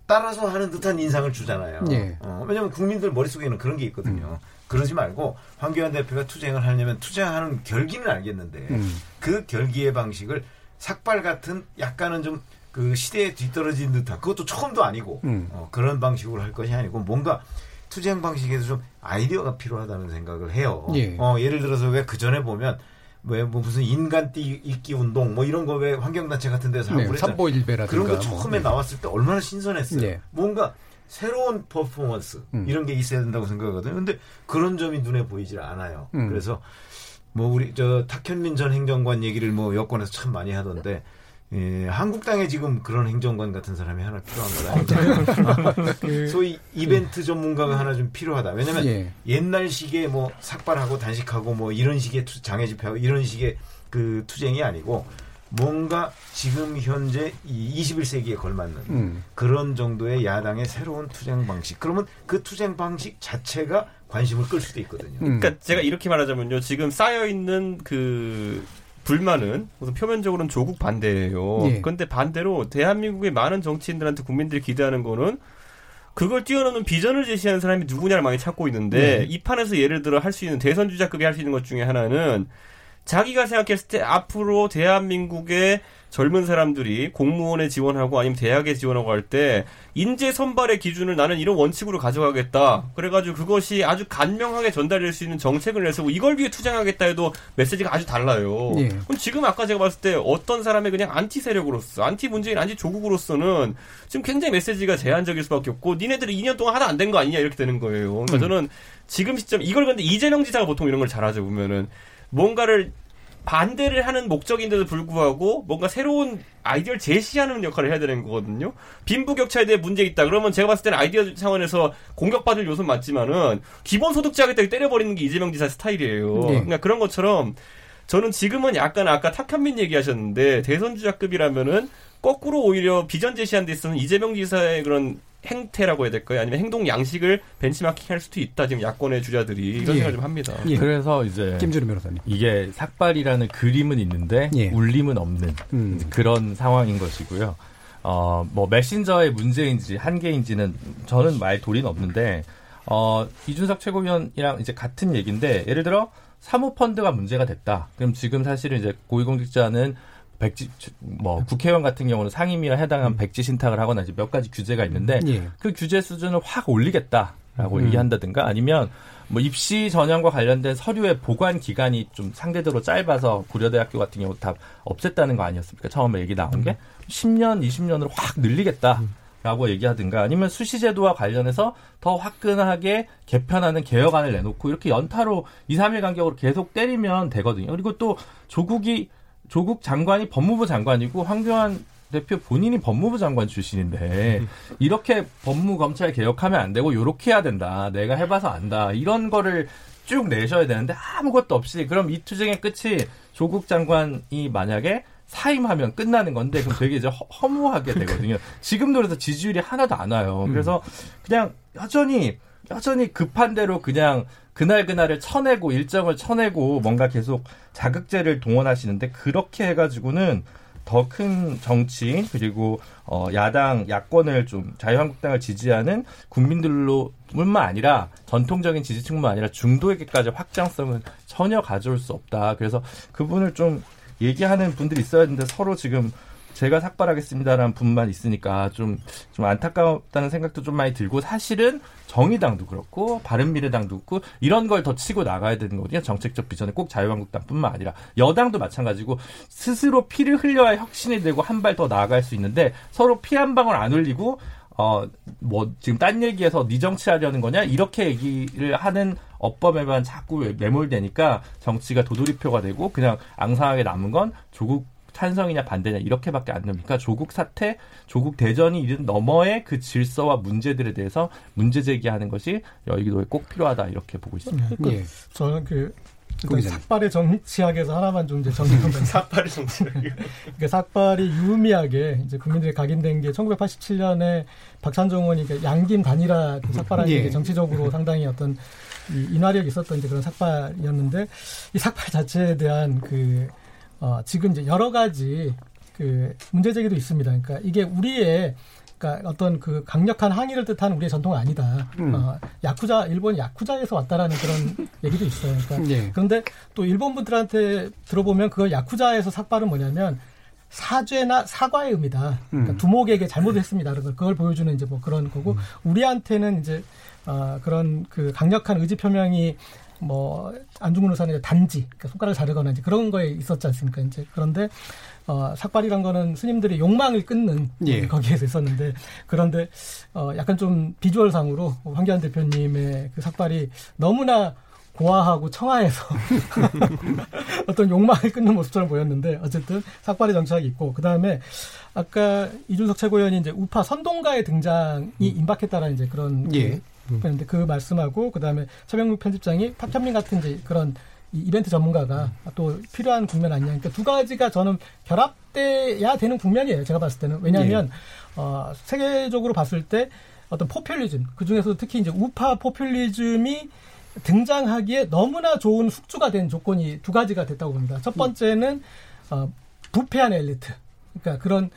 따라서 하는 듯한 인상을 주잖아요. 예. 어, 왜냐하면 국민들 머릿속에는 그런 게 있거든요. 그러지 말고 황교안 대표가 투쟁을 하려면 투쟁하는 결기는 알겠는데 음. 그 결기의 방식을 삭발 같은 약간은 좀 그 시대에 뒤떨어진 듯한 그것도 처음도 아니고 음. 어, 그런 방식으로 할 것이 아니고 뭔가 투쟁 방식에서 좀 아이디어가 필요하다는 생각을 해요. 예. 어, 예를 들어서 왜 그 전에 보면 왜 뭐 무슨 인간 띠 잇기 운동 뭐 이런 거 왜 환경단체 같은 데서 하고 네, 그랬잖아요. 삼보일배라든가 그런 거 처음에 뭐. 나왔을 때 얼마나 신선했어요. 네. 뭔가 새로운 퍼포먼스 음. 이런 게 있어야 된다고 생각하거든요. 근데 그런 점이 눈에 보이질 않아요. 음. 그래서 뭐 우리 저 탁현민 전 행정관 얘기를 뭐 여권에서 참 많이 하던데 예, 한국당에 지금 그런 행정관 같은 사람이 하나 필요한 거다. 그 소위 이벤트 전문가가 하나 좀 필요하다. 왜냐면 예. 옛날 식의 뭐 삭발하고 단식하고 뭐 이런 식의 투- 장외 집회하고 이런 식의 그 투쟁이 아니고 뭔가 지금 현재 이 21세기에 걸맞는 음. 그런 정도의 야당의 새로운 투쟁 방식. 그러면 그 투쟁 방식 자체가 관심을 끌 수도 있거든요. 음. 그러니까 제가 이렇게 말하자면요. 지금 쌓여 있는 그 불만은 우선 표면적으로는 조국 반대예요. 예. 그런데 반대로 대한민국의 많은 정치인들한테 국민들이 기대하는 거는 그걸 뛰어넘는 비전을 제시하는 사람이 누구냐를 많이 찾고 있는데 네. 이 판에서 예를 들어 할 수 있는 대선 주자급이 할 수 있는 것 중에 하나는 자기가 생각했을 때 앞으로 대한민국의 젊은 사람들이 공무원에 지원하고 아니면 대학에 지원하고 할 때 인재 선발의 기준을 나는 이런 원칙으로 가져가겠다. 그래가지고 그것이 아주 간명하게 전달될 수 있는 정책을 내세우고 이걸 위해 투쟁하겠다 해도 메시지가 아주 달라요. 예. 그럼 지금 아까 제가 봤을 때 어떤 사람의 그냥 안티 세력으로서 안티 문재인 안티 조국으로서는 지금 굉장히 메시지가 제한적일 수밖에 없고 니네들이 2년 동안 하나 안 된 거 아니냐 이렇게 되는 거예요. 그러니까 음. 저는 지금 시점 이걸 근데 이재명 지사가 보통 이런 걸 잘하죠 보면은 뭔가를 반대를 하는 목적인데도 불구하고 뭔가 새로운 아이디어를 제시하는 역할을 해야 되는 거거든요. 빈부격차에 대해 문제 있다. 그러면 제가 봤을 때는 아이디어 차원에서 공격받을 요소는 맞지만은 기본소득제 하겠다고 때려버리는 게 이재명 지사 스타일이에요. 네. 그러니까 그런 것처럼 저는 지금은 약간 아까 탁현민 얘기하셨는데 대선 주자급이라면은 거꾸로 오히려 비전 제시하는 데 있어서는 이재명 지사의 그런 행태라고 해야 될까요? 아니면 행동 양식을 벤치마킹 할 수도 있다. 지금 야권의 주자들이 이런 예. 생각 좀 합니다. 예. 그래서 이제 김준우 변호사님. 이게 삭발이라는 그림은 있는데 예. 울림은 없는 음. 그런 상황인 것이고요. 어, 뭐 메신저의 문제인지 한계인지는 저는 말 도리는 없는데 어, 이준석 최고위원이랑 이제 같은 얘기인데 예를 들어 사모펀드가 문제가 됐다. 그럼 지금 사실은 이제 고위공직자는 백지 뭐 국회의원 같은 경우는 상임위에 해당한 백지 신탁을 하거나 이제 몇 가지 규제가 있는데 예. 그 규제 수준을 확 올리겠다라고 음. 얘기한다든가 아니면 뭐 입시 전형과 관련된 서류의 보관 기간이 좀 상대적으로 짧아서 고려대학교 같은 경우 다 없앴다는 거 아니었습니까? 처음에 얘기 나온 게 10년, 20년으로 확 늘리겠다 라고 얘기하든가 아니면 수시제도와 관련해서 더 화끈하게 개편하는 개혁안을 내놓고 이렇게 연타로 2, 3일 간격으로 계속 때리면 되거든요. 그리고 또 조국이 조국 장관이 법무부 장관이고 황교안 대표 본인이 법무부 장관 출신인데 이렇게 법무 검찰 개혁하면 안 되고 요렇게 해야 된다. 내가 해봐서 안다. 이런 거를 쭉 내셔야 되는데 아무것도 없이 그럼 이 투쟁의 끝이 조국 장관이 만약에 사임하면 끝나는 건데 그럼 되게 이제 허- 허무하게 되거든요. 지금도 그래서 지지율이 하나도 안 와요. 그래서 그냥 여전히 여전히 급한 대로 그냥 그날 그날을 쳐내고 일정을 쳐내고 뭔가 계속 자극제를 동원하시는데 그렇게 해가지고는 더 큰 정치 그리고 어 야당 야권을 좀 자유한국당을 지지하는 국민들로뿐만 아니라 전통적인 지지층뿐만 아니라 중도에게까지 확장성은 전혀 가져올 수 없다. 그래서 그분을 좀 얘기하는 분들이 있어야 되는데 서로 지금 제가 삭발하겠습니다라는 분만 있으니까 좀, 좀 안타깝다는 생각도 좀 많이 들고 사실은 정의당도 그렇고 바른미래당도 그렇고 이런 걸 더 치고 나가야 되는 거거든요. 정책적 비전에 꼭 자유한국당뿐만 아니라 여당도 마찬가지고 스스로 피를 흘려야 혁신이 되고 한 발 더 나아갈 수 있는데 서로 피 한 방울 안 흘리고 어, 뭐, 지금 딴 얘기에서 네 정치하려는 거냐? 이렇게 얘기를 하는 어법에만 자꾸 매몰되니까 정치가 도돌이표가 되고 그냥 앙상하게 남은 건 조국 찬성이냐 반대냐 이렇게밖에 안 됩니까? 조국 사태, 조국 대전이 이른 너머의 그 질서와 문제들에 대해서 문제 제기하는 것이 여의도에 꼭 필요하다 이렇게 보고 있습니다. 예. 저는 그. 삭발의 정치학에서 하나만 좀 이제 정리하면 삭발의 정치. 그 삭발이 유의미하게 이제 국민들이 각인된 게 1987년에 박찬종 의원이 그 양김 단일화 그 삭발한 예. 게 정치적으로 상당히 어떤 이 인화력이 있었던 이제 그런 삭발이었는데 이 삭발 자체에 대한 그 어, 지금 이제 여러 가지 그 문제 제기도 있습니다. 그러니까 이게 우리의 그러니까 어떤 그 강력한 항의를 뜻하는 우리의 전통은 아니다. 음. 어, 야쿠자 일본 야쿠자에서 왔다라는 그런 얘기도 있어요. 그러니까 예. 그런데 또 일본 분들한테 들어보면 그걸 야쿠자에서 삭발은 뭐냐면 사죄나 사과의 의미다. 그러니까 음. 두목에게 잘못했습니다. 그걸 그걸 보여주는 이제 뭐 그런 거고 우리한테는 이제 어, 그런 그 강력한 의지 표명이 뭐 안중근 의사는 이제 단지 그러니까 손가락을 자르거나 이제 그런 거에 있었지 않습니까? 이제 그런데 어, 삭발이란 거는 스님들의 욕망을 끊는 예. 거기에서 있었는데 그런데 어, 약간 좀 비주얼상으로 황교안 대표님의 그 삭발이 너무나 고아하고 청아해서 어떤 욕망을 끊는 모습처럼 보였는데 어쨌든 삭발의 정착이 있고 그 다음에 아까 이준석 최고위원이 이제 우파 선동가의 등장이 임박했다라는 이제 그런 예. 그 런데 그 말씀하고 그 다음에 최병국 편집장이 탁현민 같은 이제 그런 이 이벤트 전문가가 또 필요한 국면 아니냐. 그러니까 두 가지가 저는 결합돼야 되는 국면이에요. 제가 봤을 때는 왜냐하면 어, 세계적으로 봤을 때 어떤 포퓰리즘 그 중에서도 특히 이제 우파 포퓰리즘이 등장하기에 너무나 좋은 숙주가 된 조건이 두 가지가 됐다고 봅니다. 첫 번째는 어, 부패한 엘리트. 그러니까 그런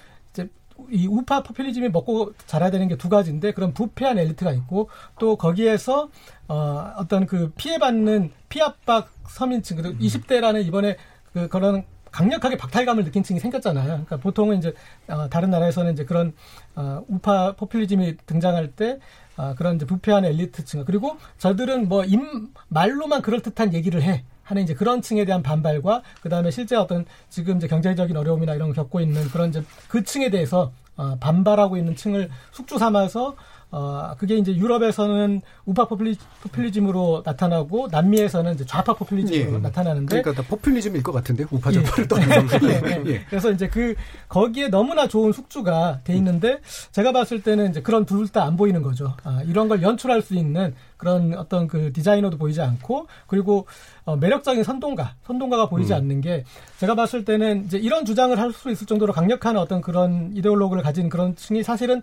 이 우파 포퓰리즘이 먹고 자라야 되는 게 두 가지인데 그런 부패한 엘리트가 있고 또 거기에서 어, 어떤 그 피해받는 피압박 서민층 그리고 20대라는 이번에 그 그런 강력하게 박탈감을 느낀 층이 생겼잖아요. 그러니까 보통은 이제 어, 다른 나라에서는 이제 그런 어, 우파 포퓰리즘이 등장할 때 어, 그런 이제 부패한 엘리트층 그리고 저들은 뭐 임 말로만 그럴 듯한 얘기를 해. 하는 이제 그런 층에 대한 반발과 그 다음에 실제 어떤 지금 이제 경제적인 어려움이나 이런 걸 겪고 있는 그런 이제 그 층에 대해서 어, 반발하고 있는 층을 숙주 삼아서 어, 그게 이제 유럽에서는 우파 포퓰리, 포퓰리즘으로 나타나고 남미에서는 이제 좌파 포퓰리즘으로 예. 나타나는데 그러니까 다 포퓰리즘일 것 같은데 우파 예. 좌파를 떠나서 예, 예. 예. 그래서 이제 그 거기에 너무나 좋은 숙주가 돼 있는데 제가 봤을 때는 이제 그런 둘 다 안 보이는 거죠. 아, 이런 걸 연출할 수 있는 그런 어떤 그 디자이너도 보이지 않고 그리고 어, 매력적인 선동가, 선동가가 보이지 않는 게 제가 봤을 때는 이제 이런 주장을 할 수 있을 정도로 강력한 어떤 그런 이데올로그를 가진 그런 층이 사실은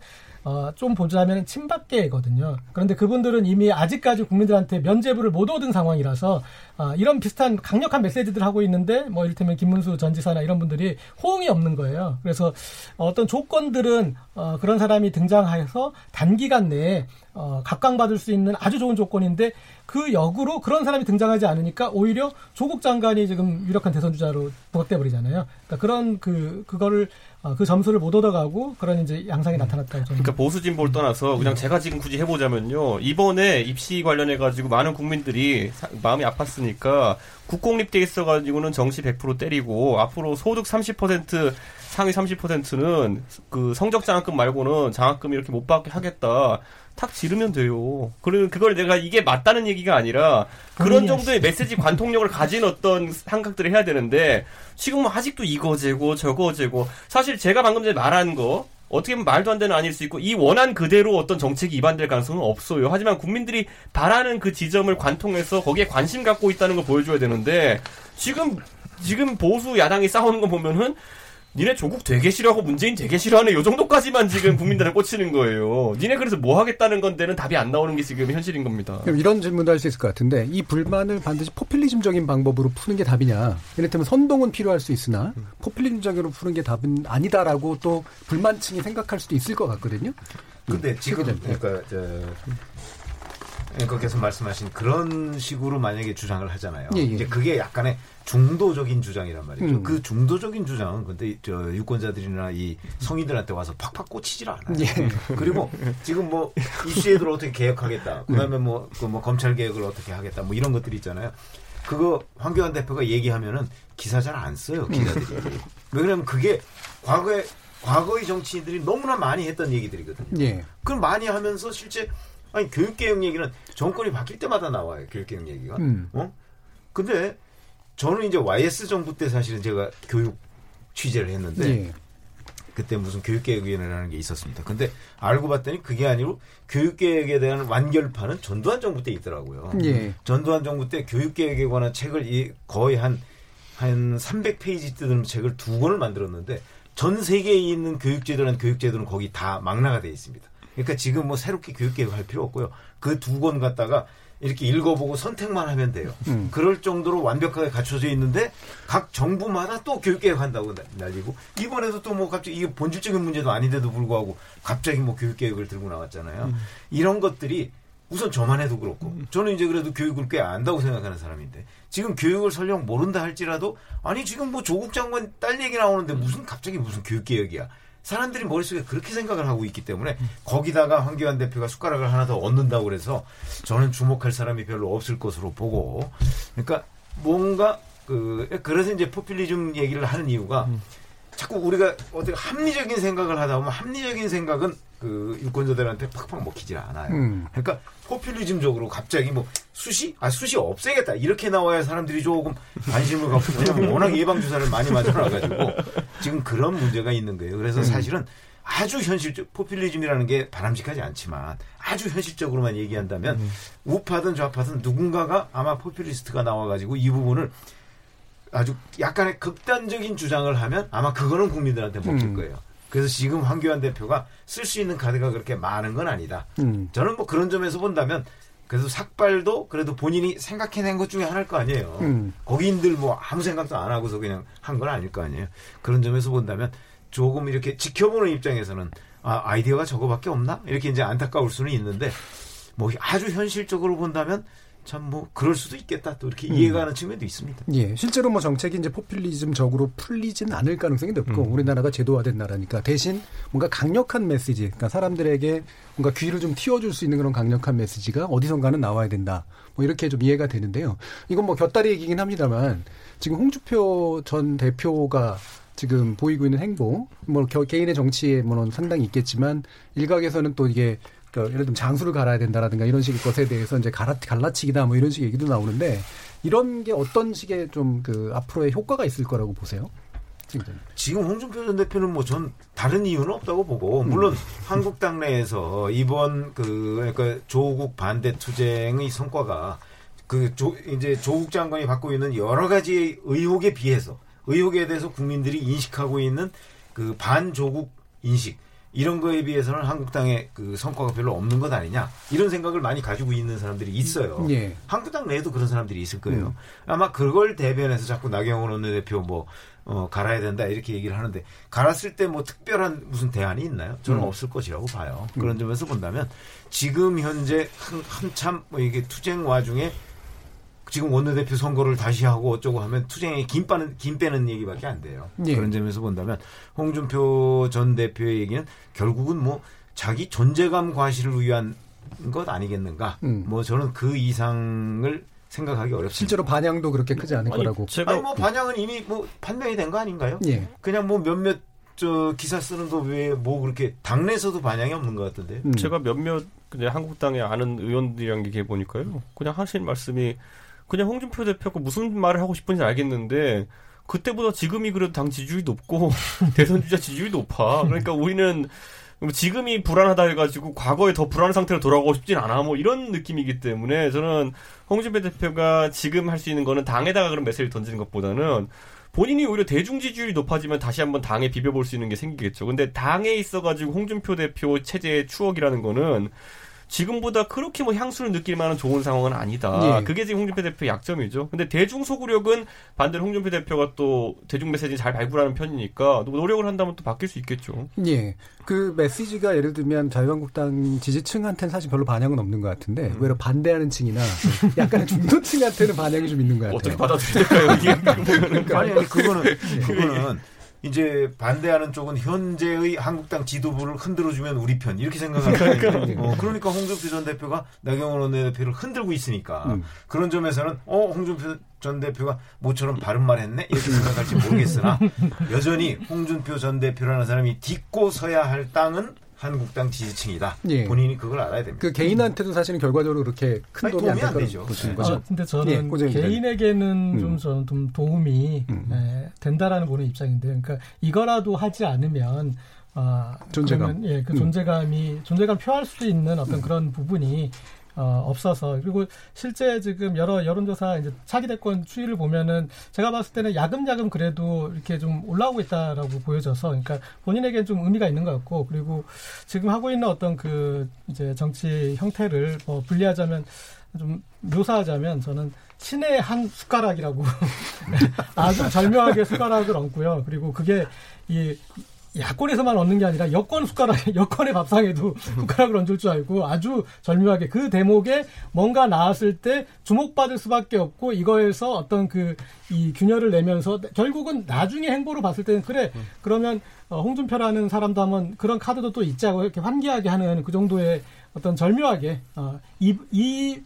어, 좀 보자면 친박계거든요. 그런데 그분들은 이미 아직까지 국민들한테 면죄부를 못 얻은 상황이라서 아, 이런 비슷한 강력한 메시지들을 하고 있는데 뭐 이를테면 김문수 전 지사나 이런 분들이 호응이 없는 거예요. 그래서 어떤 조건들은 어, 그런 사람이 등장해서 단기간 내에 어, 각광받을 수 있는 아주 좋은 조건인데 그 역으로 그런 사람이 등장하지 않으니까 오히려 조국 장관이 지금 유력한 대선 주자로 부각돼 버리잖아요. 그러니까 그런 그 그거를 어, 그 점수를 못 얻어가고 그런 이제 양상이 나타났다고 저는. 그러니까 보수 진보를 떠나서 그냥 제가 지금 굳이 해보자면요 이번에 입시 관련해 가지고 많은 국민들이 사- 마음이 아팠으니까 국공립돼 있어가지고는 정시 100% 때리고 앞으로 소득 30% 상위 30%는 그 성적 장학금 말고는 장학금 이렇게 못 받게 하겠다. 탁 지르면 돼요. 그리고 그걸 내가 이게 맞다는 얘기가 아니라 그런 정도의 메시지 관통력을 가진 어떤 생각들을 해야 되는데 지금 뭐 아직도 이거 재고 저거 재고 사실 제가 방금 전에 말한 거 어떻게 보면 말도 안 되는 아닐 수 있고 이 원한 그대로 어떤 정책이 입안될 가능성은 없어요. 하지만 국민들이 바라는 그 지점을 관통해서 거기에 관심 갖고 있다는 걸 보여줘야 되는데 지금 지금 보수 야당이 싸우는 거 보면은 니네 조국 되게 싫어하고 문재인 되게 싫어하는 요 정도까지만 지금 국민들은 꽂히는 거예요. 니네 그래서 뭐 하겠다는 건데는 답이 안 나오는 게 지금 현실인 겁니다. 그럼 이런 질문도 할 수 있을 것 같은데 이 불만을 반드시 포퓰리즘적인 방법으로 푸는 게 답이냐? 이를테면 선동은 필요할 수 있으나 포퓰리즘적으로 푸는 게 답은 아니다라고 또 불만층이 생각할 수도 있을 것 같거든요. 근데 지금 최근에. 그러니까 저 앵커께서 말씀하신 그런 식으로 만약에 주장을 하잖아요. 예, 예. 이제 그게 약간의 중도적인 주장이란 말이죠. 음. 그 중도적인 주장은 근데 저 유권자들이나 이 성인들한테 와서 팍팍 꽂히질 않아요. 예. 그리고 지금 뭐 입시제도를 어떻게 개혁하겠다. 그다음에 뭐, 그 뭐 검찰 개혁을 어떻게 하겠다. 뭐 이런 것들이 있잖아요. 그거 황교안 대표가 얘기하면은 기사 잘 안 써요 기자들이. 왜냐면 그게 과거에 과거의 정치인들이 너무나 많이 했던 얘기들이거든요. 예. 그걸 많이 하면서 실제 아니 교육개혁 얘기는 정권이 바뀔 때마다 나와요 교육개혁 얘기가. 음. 어? 근데 저는 이제 YS 정부 때 사실은 제가 교육 취재를 했는데 예. 그때 무슨 교육개혁위원회라는 게 있었습니다. 근데 알고 봤더니 그게 아니고 교육개혁에 대한 완결판은 전두환 정부 때 있더라고요. 예. 전두환 정부 때 교육개혁에 관한 책을 이 거의 한, 한 300페이지 뜨는 책을 두 권을 만들었는데 전 세계에 있는 교육제도라는 교육제도는 거기 다 망라가 돼 있습니다. 그러니까 지금 뭐 새롭게 교육개혁 할 필요 없고요. 그 두 권 갖다가 이렇게 읽어보고 선택만 하면 돼요. 음. 그럴 정도로 완벽하게 갖춰져 있는데 각 정부마다 또 교육개혁 한다고 나- 날리고 이번에도 또 뭐 갑자기 이게 본질적인 문제도 아닌데도 불구하고 갑자기 뭐 교육개혁을 들고 나왔잖아요. 이런 것들이 우선 저만 해도 그렇고 저는 이제 그래도 교육을 꽤 안다고 생각하는 사람인데 지금 교육을 설령 모른다 할지라도 아니 지금 뭐 조국 장관 딸 얘기 나오는데 무슨 갑자기 무슨 교육 개혁이야. 사람들이 머릿속에 그렇게 생각을 하고 있기 때문에 거기다가 황교안 대표가 숟가락을 하나 더 얹는다고 그래서 저는 주목할 사람이 별로 없을 것으로 보고 그러니까 뭔가 그 그래서 이제 포퓰리즘 얘기를 하는 이유가 자꾸 우리가 어떻게 합리적인 생각을 하다 보면 합리적인 생각은 그 유권자들한테 팍팍 먹히질 않아요. 음. 그러니까 포퓰리즘적으로 갑자기 뭐 수시 아 수시 없애겠다 이렇게 나와야 사람들이 조금 관심을 갖고 왜냐면 워낙 예방 주사를 많이 맞아놔가지고 지금 그런 문제가 있는 거예요. 그래서 사실은 아주 현실적 포퓰리즘이라는 게 바람직하지 않지만 아주 현실적으로만 얘기한다면 우파든 좌파든 누군가가 아마 포퓰리스트가 나와가지고 이 부분을 아주 약간의 극단적인 주장을 하면 아마 그거는 국민들한테 먹힐 음. 거예요. 그래서 지금 황교안 대표가 쓸 수 있는 카드가 그렇게 많은 건 아니다. 음. 저는 뭐 그런 점에서 본다면 그래도 삭발도 그래도 본인이 생각해낸 것 중에 하나일 거 아니에요. 음. 거기인들 뭐 아무 생각도 안 하고서 그냥 한 건 아닐 거 아니에요. 그런 점에서 본다면 조금 이렇게 지켜보는 입장에서는 아, 아이디어가 저거밖에 없나? 이렇게 이제 안타까울 수는 있는데 뭐 아주 현실적으로 본다면 참 뭐 그럴 수도 있겠다. 또 이렇게 이해가 가는 측면도 있습니다. 예, 실제로 뭐 정책이 이제 포퓰리즘적으로 풀리진 않을 가능성이 높고 우리나라가 제도화된 나라니까 대신 뭔가 강력한 메시지, 그러니까 사람들에게 뭔가 귀를 좀 틔워줄 수 있는 그런 강력한 메시지가 어디선가는 나와야 된다. 뭐 이렇게 좀 이해가 되는데요. 이건 뭐 곁다리 얘기긴 합니다만 지금 홍주표 전 대표가 지금 보이고 있는 행보, 뭐 겨- 개인의 정치에 물론 상당히 있겠지만 일각에서는 또 이게 그 예를 들면 장수를 갈아야 된다라든가 이런 식의 것에 대해서 이제 갈아, 갈라치기다 뭐 이런 식의 얘기도 나오는데 이런 게 어떤 식의 좀 그 앞으로의 효과가 있을 거라고 보세요? 지금 홍준표 전 대표는 뭐 전 다른 이유는 없다고 보고 물론 한국 당 내에서 이번 그 그러니까 조국 반대 투쟁의 성과가 그 조, 이제 조국 장관이 받고 있는 여러 가지 의혹에 비해서 의혹에 대해서 국민들이 인식하고 있는 그 반조국 인식 이런 거에 비해서는 한국당의 그 성과가 별로 없는 것 아니냐 이런 생각을 많이 가지고 있는 사람들이 있어요. 예. 한국당 내에도 그런 사람들이 있을 거예요. 아마 그걸 대변해서 자꾸 나경원 원내대표 뭐 어, 갈아야 된다 이렇게 얘기를 하는데 갈았을 때 뭐 특별한 무슨 대안이 있나요? 저는 없을 것이라고 봐요. 그런 점에서 본다면 지금 현재 한, 한참 뭐 이게 투쟁 와중에 지금 원내대표 선거를 다시 하고 어쩌고 하면 투쟁에 김 빠는 김 빼는 얘기밖에 안 돼요. 예. 그런 점에서 본다면 홍준표 전 대표의 얘기는 결국은 뭐 자기 존재감 과시를 위한 것 아니겠는가? 음. 뭐 저는 그 이상을 생각하기 어렵습니다. 실제로 반향도 그렇게 크지 않을 아니, 거라고. 제가 아니 뭐 반향은 이미 뭐 판명이 된 거 아닌가요? 예. 그냥 뭐 몇몇 저 기사 쓰는 거왜뭐 그렇게 당내에서도 반향이 없는 것 같던데. 음. 제가 몇몇 그냥 한국당에 아는 의원들이랑 얘기해 보니까요. 그냥 하신 말씀이 그냥 홍준표 대표가 무슨 말을 하고 싶은지 알겠는데 그때보다 지금이 그래도 당 지지율이 높고 대선 주자 지지율이 높아. 그러니까 우리는 뭐 지금이 불안하다 해가지고 과거에 더 불안한 상태로 돌아가고 싶진 않아. 뭐 이런 느낌이기 때문에 저는 홍준표 대표가 지금 할 수 있는 거는 당에다가 그런 메시지를 던지는 것보다는 본인이 오히려 대중 지지율이 높아지면 다시 한번 당에 비벼볼 수 있는 게 생기겠죠. 근데 당에 있어가지고 홍준표 대표 체제의 추억이라는 거는 지금보다 그렇게 뭐 향수를 느낄 만한 좋은 상황은 아니다. 예. 그게 지금 홍준표 대표의 약점이죠. 근데 대중 소구력은 반대로 홍준표 대표가 또 대중 메시지 잘 발굴하는 편이니까 또 노력을 한다면 또 바뀔 수 있겠죠. 예. 그 메시지가 예를 들면 자유한국당 지지층한테는 사실 별로 반향은 없는 것 같은데 오히려 반대하는 층이나 약간 중도층한테는 반향이 좀 있는 것 같아요. 어떻게 받아들일까요? 이게 아니, 아니 그거는 그거는 이제 반대하는 쪽은 현재의 한국당 지도부를 흔들어주면 우리 편 이렇게 생각하는 거예요. 어, 그러니까 홍준표 전 대표가 나경원 원내대표를 흔들고 있으니까 음. 그런 점에서는 어 홍준표 전 대표가 모처럼 바른 말 했네 이렇게 생각할지 모르겠으나 여전히 홍준표 전 대표라는 사람이 딛고 서야 할 땅은 한국당 지지층이다. 예. 본인이 그걸 알아야 됩니다. 그 개인한테도 사실은 결과적으로 그렇게 큰 아니, 도움이 안 도움이 안될 되죠. 보시는 네. 거죠. 아, 근데 예, 저는 되네. 개인에게는 음. 좀, 좀, 좀 도움이 음. 에, 된다라는 보는 입장인데, 그러니까 이거라도 하지 않으면 아, 존재감. 그러면, 예, 그 음. 존재감이 존재감 표할 수 있는 어떤 그런 부분이 어, 없어서 그리고 실제 지금 여러 여론조사 이제 차기 대권 추이를 보면은 제가 봤을 때는 야금야금 그래도 이렇게 좀 올라오고 있다라고 보여져서 그러니까 본인에겐 좀 의미가 있는 것 같고 그리고 지금 하고 있는 어떤 그 이제 정치 형태를 뭐 분리하자면 좀 묘사하자면 저는 신의 한 숟가락이라고 아주 절묘하게 숟가락을 얹고요. 그리고 그게 이 야권에서만 얻는 게 아니라 여권 숟가락, 여권의 밥상에도 숟가락을 얹을 줄 알고 아주 절묘하게 그 대목에 뭔가 나왔을 때 주목받을 수밖에 없고 이거에서 어떤 그 이 균열을 내면서 결국은 나중에 행보로 봤을 때는 그래 그러면 어, 홍준표라는 사람도 한번 그런 카드도 또 있지 하고 이렇게 환기하게 하는 그 정도의 어떤 절묘하게 어, 이, 이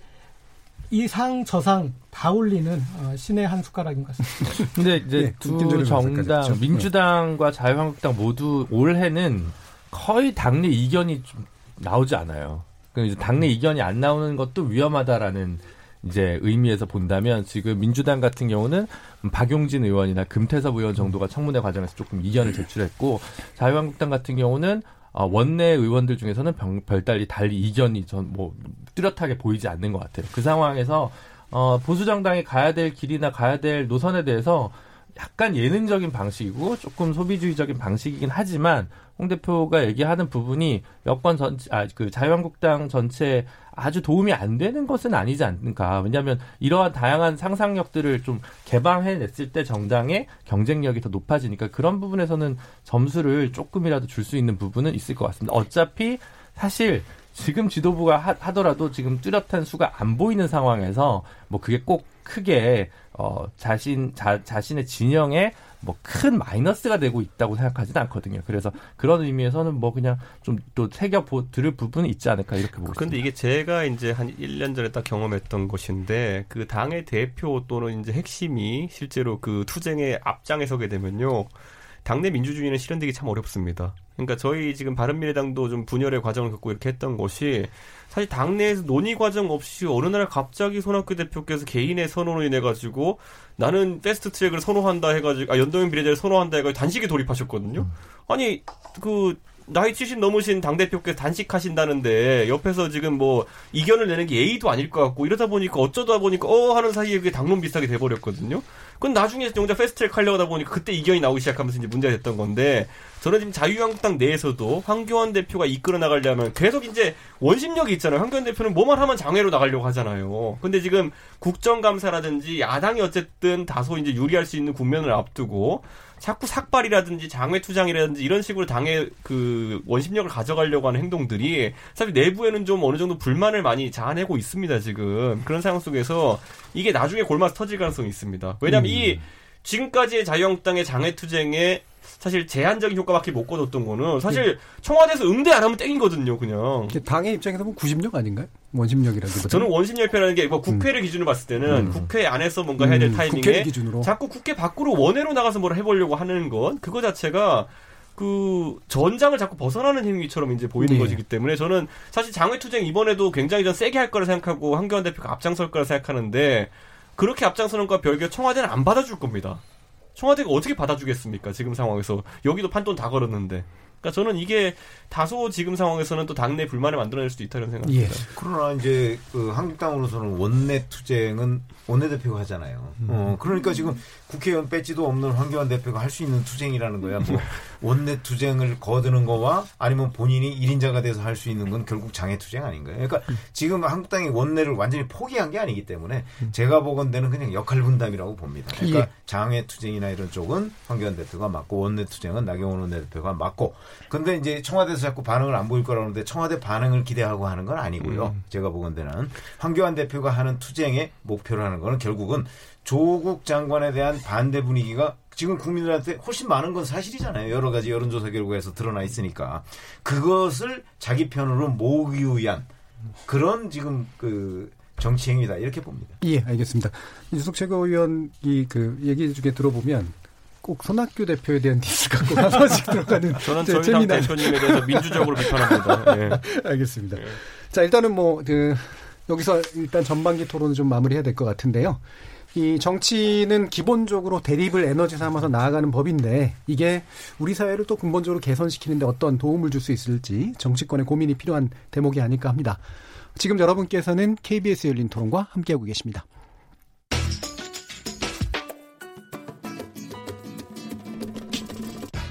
이 상 저 상 다 올리는 어, 신의 한 숟가락인 것 같습니다. 근데 이제 예, 두 소리 정당? 민주당과 자유한국당 모두 올해는 거의 당내 이견이 좀 나오지 않아요. 그러니까 이제 당내 이견이 안 나오는 것도 위험하다라는 이제 의미에서 본다면 지금 민주당 같은 경우는 박용진 의원이나 금태섭 의원 정도가 청문회 과정에서 조금 이견을 제출했고 자유한국당 같은 경우는 어, 원내 의원들 중에서는 병, 별달리 달리 이견이 전 뭐 뚜렷하게 보이지 않는 것 같아요. 그 상황에서 어, 보수 정당이 가야 될 길이나 가야 될 노선에 대해서 약간 예능적인 방식이고 조금 소비주의적인 방식이긴 하지만 홍 대표가 얘기하는 부분이 여권 전체, 아, 그 자유한국당 전체에 아주 도움이 안 되는 것은 아니지 않는가. 왜냐하면 이러한 다양한 상상력들을 좀 개방해냈을 때 정당의 경쟁력이 더 높아지니까 그런 부분에서는 점수를 조금이라도 줄 수 있는 부분은 있을 것 같습니다. 어차피 사실 지금 지도부가 하, 더라도 지금 뚜렷한 수가 안 보이는 상황에서 뭐 그게 꼭 크게 어 자신 자, 자신의 진영에 뭐 큰 마이너스가 되고 있다고 생각하지는 않거든요. 그래서 그런 의미에서는 뭐 그냥 좀 또 새겨 보, 들을 부분이 있지 않을까 이렇게 보고 근데 이게 제가 이제 한 1년 전에 딱 경험했던 것인데 그 당의 대표 또는 이제 핵심이 실제로 그 투쟁의 앞장에 서게 되면요. 당내 민주주의는 실현되기 참 어렵습니다. 그러니까 저희 지금 바른미래당도 좀 분열의 과정을 겪고 이렇게 했던 것이 사실 당내에서 논의 과정 없이 어느 날 갑자기 손학규 대표께서 개인의 선언으로 인해 가지고 나는 패스트 트랙을 선호한다 해가지고 아 연동형 비례제를 선호한다 해가지고 단식에 돌입하셨거든요. 아니 그 나이 70 넘으신 당대표께서 단식하신다는데 옆에서 지금 뭐 이견을 내는 게 예의도 아닐 것 같고 이러다 보니까 어쩌다 보니까 어 하는 사이에 그게 당론 비슷하게 돼버렸거든요. 그건 나중에 정작 패스트트랙 하려고 하다 보니까 그때 이견이 나오기 시작하면서 이제 문제가 됐던 건데 저는 지금 자유한국당 내에서도 황교안 대표가 이끌어 나가려면 계속 이제 원심력이 있잖아요. 황교안 대표는 뭐만 하면 장외로 나가려고 하잖아요. 근데 지금 국정감사라든지 야당이 어쨌든 다소 이제 유리할 수 있는 국면을 앞두고 자꾸 삭발이라든지 장외 투장이라든지 이런 식으로 당의 그 원심력을 가져가려고 하는 행동들이 사실 내부에는 좀 어느 정도 불만을 많이 자아내고 있습니다 지금 그런 상황 속에서 이게 나중에 골마서 터질 가능성이 있습니다. 왜냐하면 음. 이 지금까지의 자유한국당의 장외 투쟁에 사실 제한적인 효과밖에 못 거뒀던 거는 사실 예. 청와대에서 응대 안 하면 땡이거든요, 그냥. 당의 입장에서 보면 구심력 아닌가요? 원심력이라기보다. 저는 원심력이라는 게 뭐 국회를 음. 기준으로 봤을 때는 음. 국회 안에서 뭔가 해야 될 음. 타이밍에 자꾸 국회 밖으로 원외로 나가서 뭘 해보려고 하는 건 그거 자체가 그 전장을 자꾸 벗어나는 행위처럼 이제 보이는 네. 것이기 때문에 저는 사실 장외 투쟁 이번에도 굉장히 좀 세게 할 거라 생각하고 한교안 대표가 앞장설 거라 생각하는데 그렇게 앞장서는 것과 별개 청와대는 안 받아줄 겁니다. 청와대가 어떻게 받아주겠습니까? 지금 상황에서 여기도 판돈 다 걸었는데. 그러니까 저는 이게 다소 지금 상황에서는 또 당내 불만을 만들어낼 수도 있다는 생각입니다. 예. 그러나 이제 그 한국당으로서는 원내 투쟁은 원내 대표가 하잖아요. 음. 어, 그러니까 지금 국회의원 배지도 없는 황교안 대표가 할 수 있는 투쟁이라는 거야. 뭐 원내 투쟁을 거드는 거와 아니면 본인이 1인자가 돼서 할 수 있는 건 결국 장애 투쟁 아닌가요? 그러니까 지금 한국당이 원내를 완전히 포기한 게 아니기 때문에 제가 보건대는 그냥 역할 분담이라고 봅니다. 그러니까 예. 장애 투쟁이나 이런 쪽은 황교안 대표가 맞고 원내 투쟁은 나경원 원내대표가 맞고 근데 이제 청와대에서 자꾸 반응을 안 보일 거라고 하는데 청와대 반응을 기대하고 하는 건 아니고요. 음. 제가 보건대는 황교안 대표가 하는 투쟁의 목표로 하는 거는 결국은 조국 장관에 대한 반대 분위기가 지금 국민들한테 훨씬 많은 건 사실이잖아요. 여러 가지 여론조사 결과에서 드러나 있으니까 그것을 자기 편으로 모으기 위한 그런 지금 그 정치 행위다 이렇게 봅니다. 예, 알겠습니다. 유석 최고위원이 그 얘기 중에 들어보면 꼭 손학규 대표에 대한 디스가 꼭 하나씩 들어가는 저는 저희 당 대표님에 대해서 민주적으로 비판합니다. 예. 알겠습니다. 예. 자 일단은 뭐 그 여기서 일단 전반기 토론을 좀 마무리해야 될 것 같은데요. 이 정치는 기본적으로 대립을 에너지 삼아서 나아가는 법인데 이게 우리 사회를 또 근본적으로 개선시키는데 어떤 도움을 줄 수 있을지 정치권의 고민이 필요한 대목이 아닐까 합니다. 지금 여러분께서는 KBS 열린 토론과 함께하고 계십니다.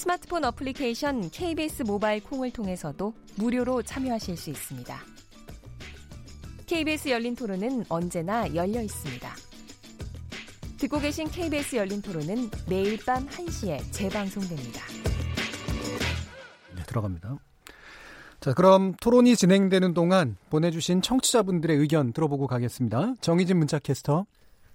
스마트폰 어플리케이션 KBS 모바일 콩을 통해서도 무료로 참여하실 수 있습니다. KBS 열린 토론은 언제나 열려 있습니다. 듣고 계신 KBS 열린 토론은 매일 밤 1시에 재방송됩니다. 네, 들어갑니다. 자, 그럼 토론이 진행되는 동안 보내주신 청취자분들의 의견 들어보고 가겠습니다. 정희진 문자캐스터.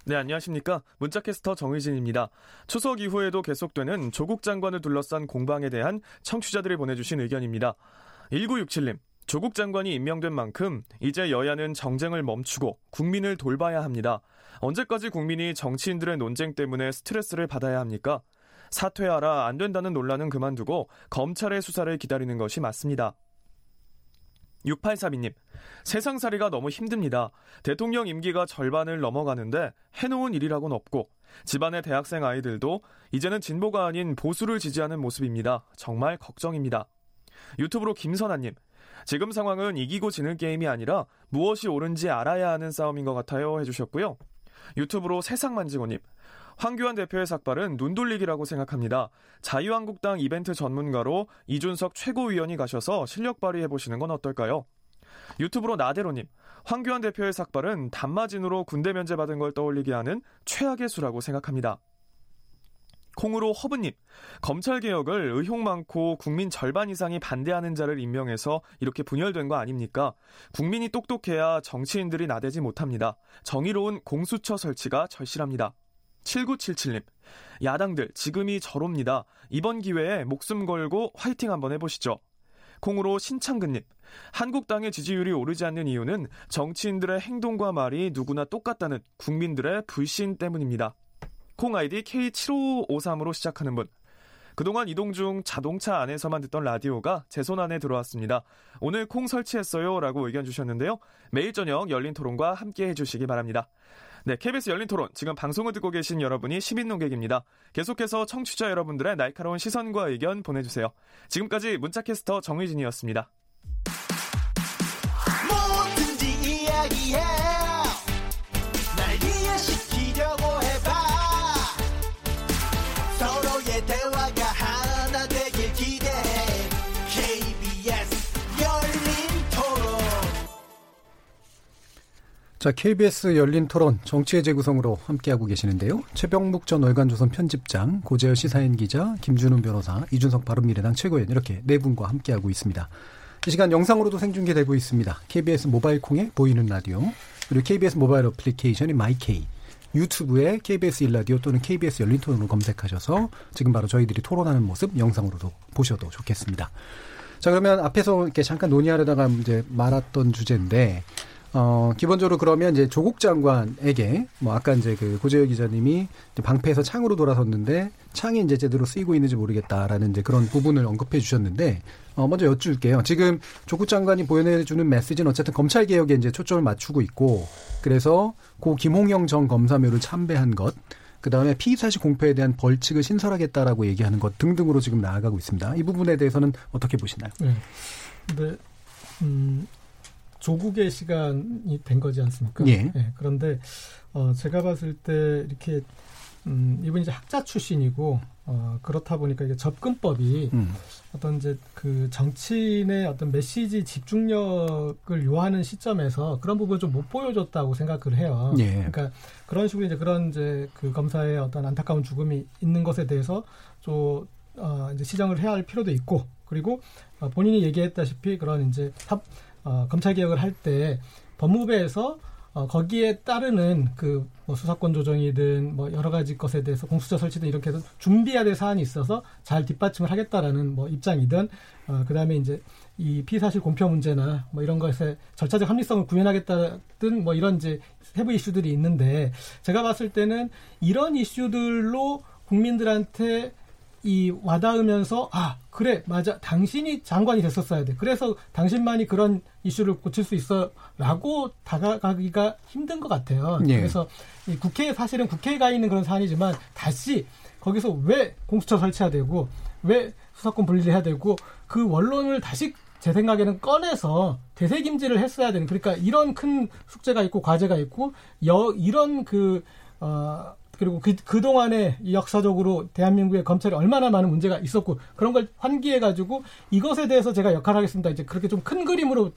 네, 안녕하십니까. 문자캐스터 정의진입니다. 추석 이후에도 계속되는 조국 장관을 둘러싼 공방에 대한 청취자들이 보내주신 의견입니다. 1967님, 조국 장관이 임명된 만큼 이제 여야는 정쟁을 멈추고 국민을 돌봐야 합니다. 언제까지 국민이 정치인들의 논쟁 때문에 스트레스를 받아야 합니까? 사퇴하라 안 된다는 논란은 그만두고 검찰의 수사를 기다리는 것이 맞습니다. 6842님, 세상살이가 너무 힘듭니다. 대통령 임기가 절반을 넘어가는데 해놓은 일이라고는 없고, 집안의 대학생 아이들도 이제는 진보가 아닌 보수를 지지하는 모습입니다. 정말 걱정입니다. 유튜브로 김선아님, 지금 상황은 이기고 지는 게임이 아니라 무엇이 옳은지 알아야 하는 싸움인 것 같아요 해주셨고요. 유튜브로 세상만지고님, 황교안 대표의 삭발은 눈 돌리기라고 생각합니다. 자유한국당 이벤트 전문가로 이준석 최고위원이 가셔서 실력 발휘해 보시는 건 어떨까요? 유튜브로 나대로님, 황교안 대표의 삭발은 단마진으로 군대 면제 받은 걸 떠올리게 하는 최악의 수라고 생각합니다. 콩으로 허브님, 검찰개혁을 의혹 많고 국민 절반 이상이 반대하는 자를 임명해서 이렇게 분열된 거 아닙니까? 국민이 똑똑해야 정치인들이 나대지 못합니다. 정의로운 공수처 설치가 절실합니다. 7977님, 야당들 지금이 저롭니다. 이번 기회에 목숨 걸고 화이팅 한번 해보시죠. 콩으로 신창근님, 한국당의 지지율이 오르지 않는 이유는 정치인들의 행동과 말이 누구나 똑같다는 국민들의 불신 때문입니다. 콩 아이디 K7553으로 시작하는 분. 그동안 이동 중 자동차 안에서만 듣던 라디오가 제 손 안에 들어왔습니다. 오늘 콩 설치했어요. 라고 의견 주셨는데요. 매일 저녁 열린 토론과 함께 해주시기 바랍니다. 네, KBS 열린 토론. 지금 방송을 듣고 계신 여러분이 시민 농객입니다. 계속해서 청취자 여러분들의 날카로운 시선과 의견 보내주세요. 지금까지 문자캐스터 정의진이었습니다. 자, KBS 열린 토론 정치의 재구성으로 함께하고 계시는데요. 최병묵 전 월간조선 편집장, 고재열 시사인 기자, 김준훈 변호사, 이준석 바른미래당 최고위원 이렇게 네 분과 함께하고 있습니다. 이 시간 영상으로도 생중계되고 있습니다. KBS 모바일 콩에 보이는 라디오, 그리고 KBS 모바일 어플리케이션인 마이케이, 유튜브에 KBS 일라디오 또는 KBS 열린 토론으로 검색하셔서 지금 바로 저희들이 토론하는 모습 영상으로도 보셔도 좋겠습니다. 자, 그러면 앞에서 이렇게 잠깐 논의하려다가 이제 말았던 주제인데, 어, 기본적으로 그러면 이제 조국 장관에게 뭐 아까 이제 그 고재열 기자님이 방패에서 창으로 돌아섰는데 창이 이제 제대로 쓰이고 있는지 모르겠다라는 이제 그런 부분을 언급해 주셨는데 어, 먼저 여쭐게요. 지금 조국 장관이 보내주는 메시지는 어쨌든 검찰 개혁에 이제 초점을 맞추고 있고 그래서 고 김홍영 전 검사묘를 참배한 것 그 다음에 피의 사실 공표에 대한 벌칙을 신설하겠다라고 얘기하는 것 등등으로 지금 나아가고 있습니다. 이 부분에 대해서는 어떻게 보시나요? 네. 근데, 음, 조국의 시간이 된 거지 않습니까? 예. 네, 그런데 어, 제가 봤을 때 이렇게 음, 이분이 이제 학자 출신이고 어, 그렇다 보니까 이게 접근법이 음. 어떤 이제 그 정치인의 어떤 메시지 집중력을 요하는 시점에서 그런 부분을 좀 못 보여줬다고 생각을 해요. 예. 그러니까 그런 식으로 이제 그런 이제 그 검사의 어떤 안타까운 죽음이 있는 것에 대해서 좀 어, 이제 시정을 해야 할 필요도 있고 그리고 어, 본인이 얘기했다시피 그런 이제 합 어, 검찰 개혁을 할 때 법무부에서 어, 거기에 따르는 그 뭐 수사권 조정이든 뭐 여러 가지 것에 대해서 공수처 설치든 이렇게 해서 준비해야 될 사안이 있어서 잘 뒷받침을 하겠다라는 뭐 입장이든 어, 그다음에 이제 이 피사실 공표 문제나 뭐 이런 것에 절차적 합리성을 구현하겠다든 뭐 이런 이제 세부 이슈들이 있는데 제가 봤을 때는 이런 이슈들로 국민들한테 이 와닿으면서 아 그래 맞아 당신이 장관이 됐었어야 돼 그래서 당신만이 그런 이슈를 고칠 수 있어라고 다가가기가 힘든 것 같아요. 예. 그래서 이 국회 사실은 국회에 가 있는 그런 사안이지만 다시 거기서 왜 공수처 설치해야 되고 왜 수사권 분리를 해야 되고 그 원론을 다시 제 생각에는 꺼내서 대세김질을 했어야 되는 그러니까 이런 큰 숙제가 있고 과제가 있고 여 이런 그 어. 그리고 그, 그동안에 역사적으로 대한민국의 검찰이 얼마나 많은 문제가 있었고 그런 걸 환기해가지고 이것에 대해서 제가 역할을 하겠습니다. 이제 그렇게 좀 큰 그림으로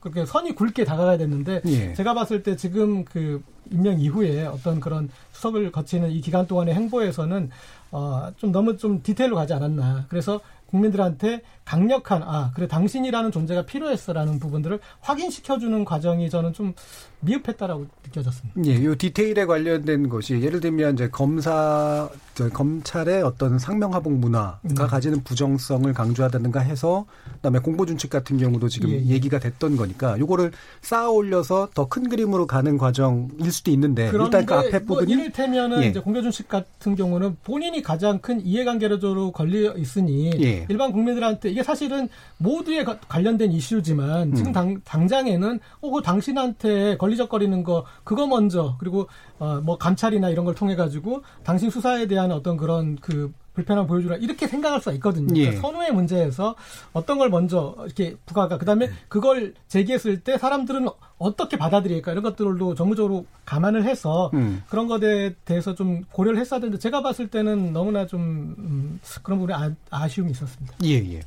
그렇게 선이 굵게 다가가야 됐는데 예. 제가 봤을 때 지금 그 임명 이후에 어떤 그런 수석을 거치는 이 기간 동안의 행보에서는 어, 좀 너무 좀 디테일로 가지 않았나. 그래서 국민들한테 강력한 아 그래 당신이라는 존재가 필요했어라는 부분들을 확인시켜주는 과정이 저는 좀 미흡했다라고 느껴졌습니다. 예, 요 디테일에 관련된 것이 예를 들면 이제 검사 저 검찰의 어떤 상명하복 문화가 음. 가지는 부정성을 강조하다든가 해서 그다음에 공보 준칙 같은 경우도 지금 예, 예. 얘기가 됐던 거니까 요거를 쌓아 올려서 더 큰 그림으로 가는 과정일 수도 있는데 일단 그 앞에 뭐 부분이 이를테면은 예. 이제 공보 준칙 같은 경우는 본인이 가장 큰 이해관계로 걸려 있으니 예. 일반 국민들한테 이게 사실은 모두에 관련된 이슈지만 지금 음. 당, 당장에는 어, 그 당신한테 걸 걸리적거리는 거 그거 먼저 그리고 어, 뭐 감찰이나 이런 걸 통해 가지고 당신 수사에 대한 어떤 그런 그 불편함 보여주라 이렇게 생각할 수가 있거든요. 예. 그러니까 선호의 문제에서 어떤 걸 먼저 이렇게 부과가 그다음에 네. 그걸 제기했을 때 사람들은 어떻게 받아들일까 이런 것들도 정무적으로 감안을 해서 음. 그런 것에 대해서 좀 고려를 했어야 되는데 제가 봤을 때는 너무나 좀 음, 그런 부분에 아, 아쉬움이 있었습니다. 예 예.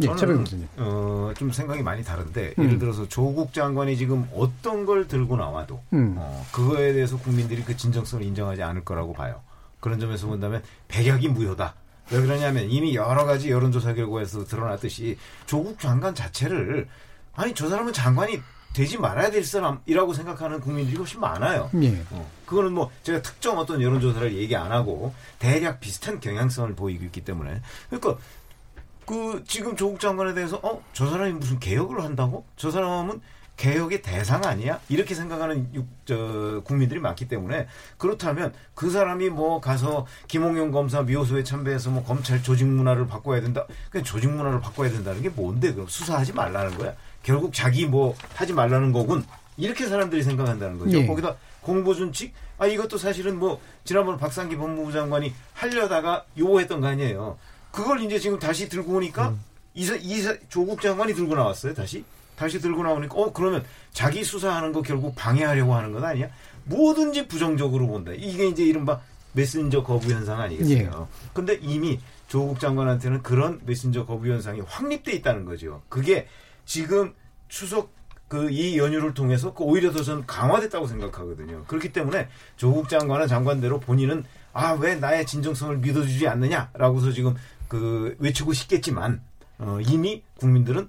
예, 저는 어, 좀 생각이 많이 다른데 음. 예를 들어서 조국 장관이 지금 어떤 걸 들고 나와도 음. 어, 그거에 대해서 국민들이 그 진정성을 인정하지 않을 거라고 봐요. 그런 점에서 본다면 백약이 무효다. 왜 그러냐면 이미 여러 가지 여론조사 결과에서 드러났듯이 조국 장관 자체를 아니 저 사람은 장관이 되지 말아야 될 사람이라고 생각하는 국민들이 훨씬 많아요. 예. 어, 그거는 뭐 제가 특정 어떤 여론조사를 얘기 안 하고 대략 비슷한 경향성을 보이고 있기 때문에 그러니까 그 지금 조국 장관에 대해서 어 저 사람이 무슨 개혁을 한다고? 저 사람은 개혁의 대상 아니야? 이렇게 생각하는 육, 저, 국민들이 많기 때문에 그렇다면 그 사람이 뭐 가서 김홍영 검사 미호소에 참배해서 뭐 검찰 조직 문화를 바꿔야 된다. 그 조직 문화를 바꿔야 된다는 게 뭔데? 그럼 수사하지 말라는 거야? 결국 자기 뭐 하지 말라는 거군. 이렇게 사람들이 생각한다는 거죠. 예. 거기다 공보준칙? 아 이것도 사실은 뭐 지난번 박상기 법무부 장관이 하려다가 요구했던 거 아니에요. 그걸 이제 지금 다시 들고 오니까 음. 이사, 이사 조국 장관이 들고 나왔어요. 다시. 다시 들고 나오니까 어 그러면 자기 수사하는 거 결국 방해하려고 하는 건 아니야? 뭐든지 부정적으로 본다. 이게 이제 이른바 메신저 거부 현상 아니겠어요? 예. 근데 이미 조국 장관한테는 그런 메신저 거부 현상이 확립돼 있다는 거죠. 그게 지금 추석 그 이 연휴를 통해서 그 오히려 더전 강화됐다고 생각하거든요. 그렇기 때문에 조국 장관은 장관대로 본인은 아 왜 나의 진정성을 믿어주지 않느냐라고서 지금 그 외치고 싶겠지만 어, 이미 국민들은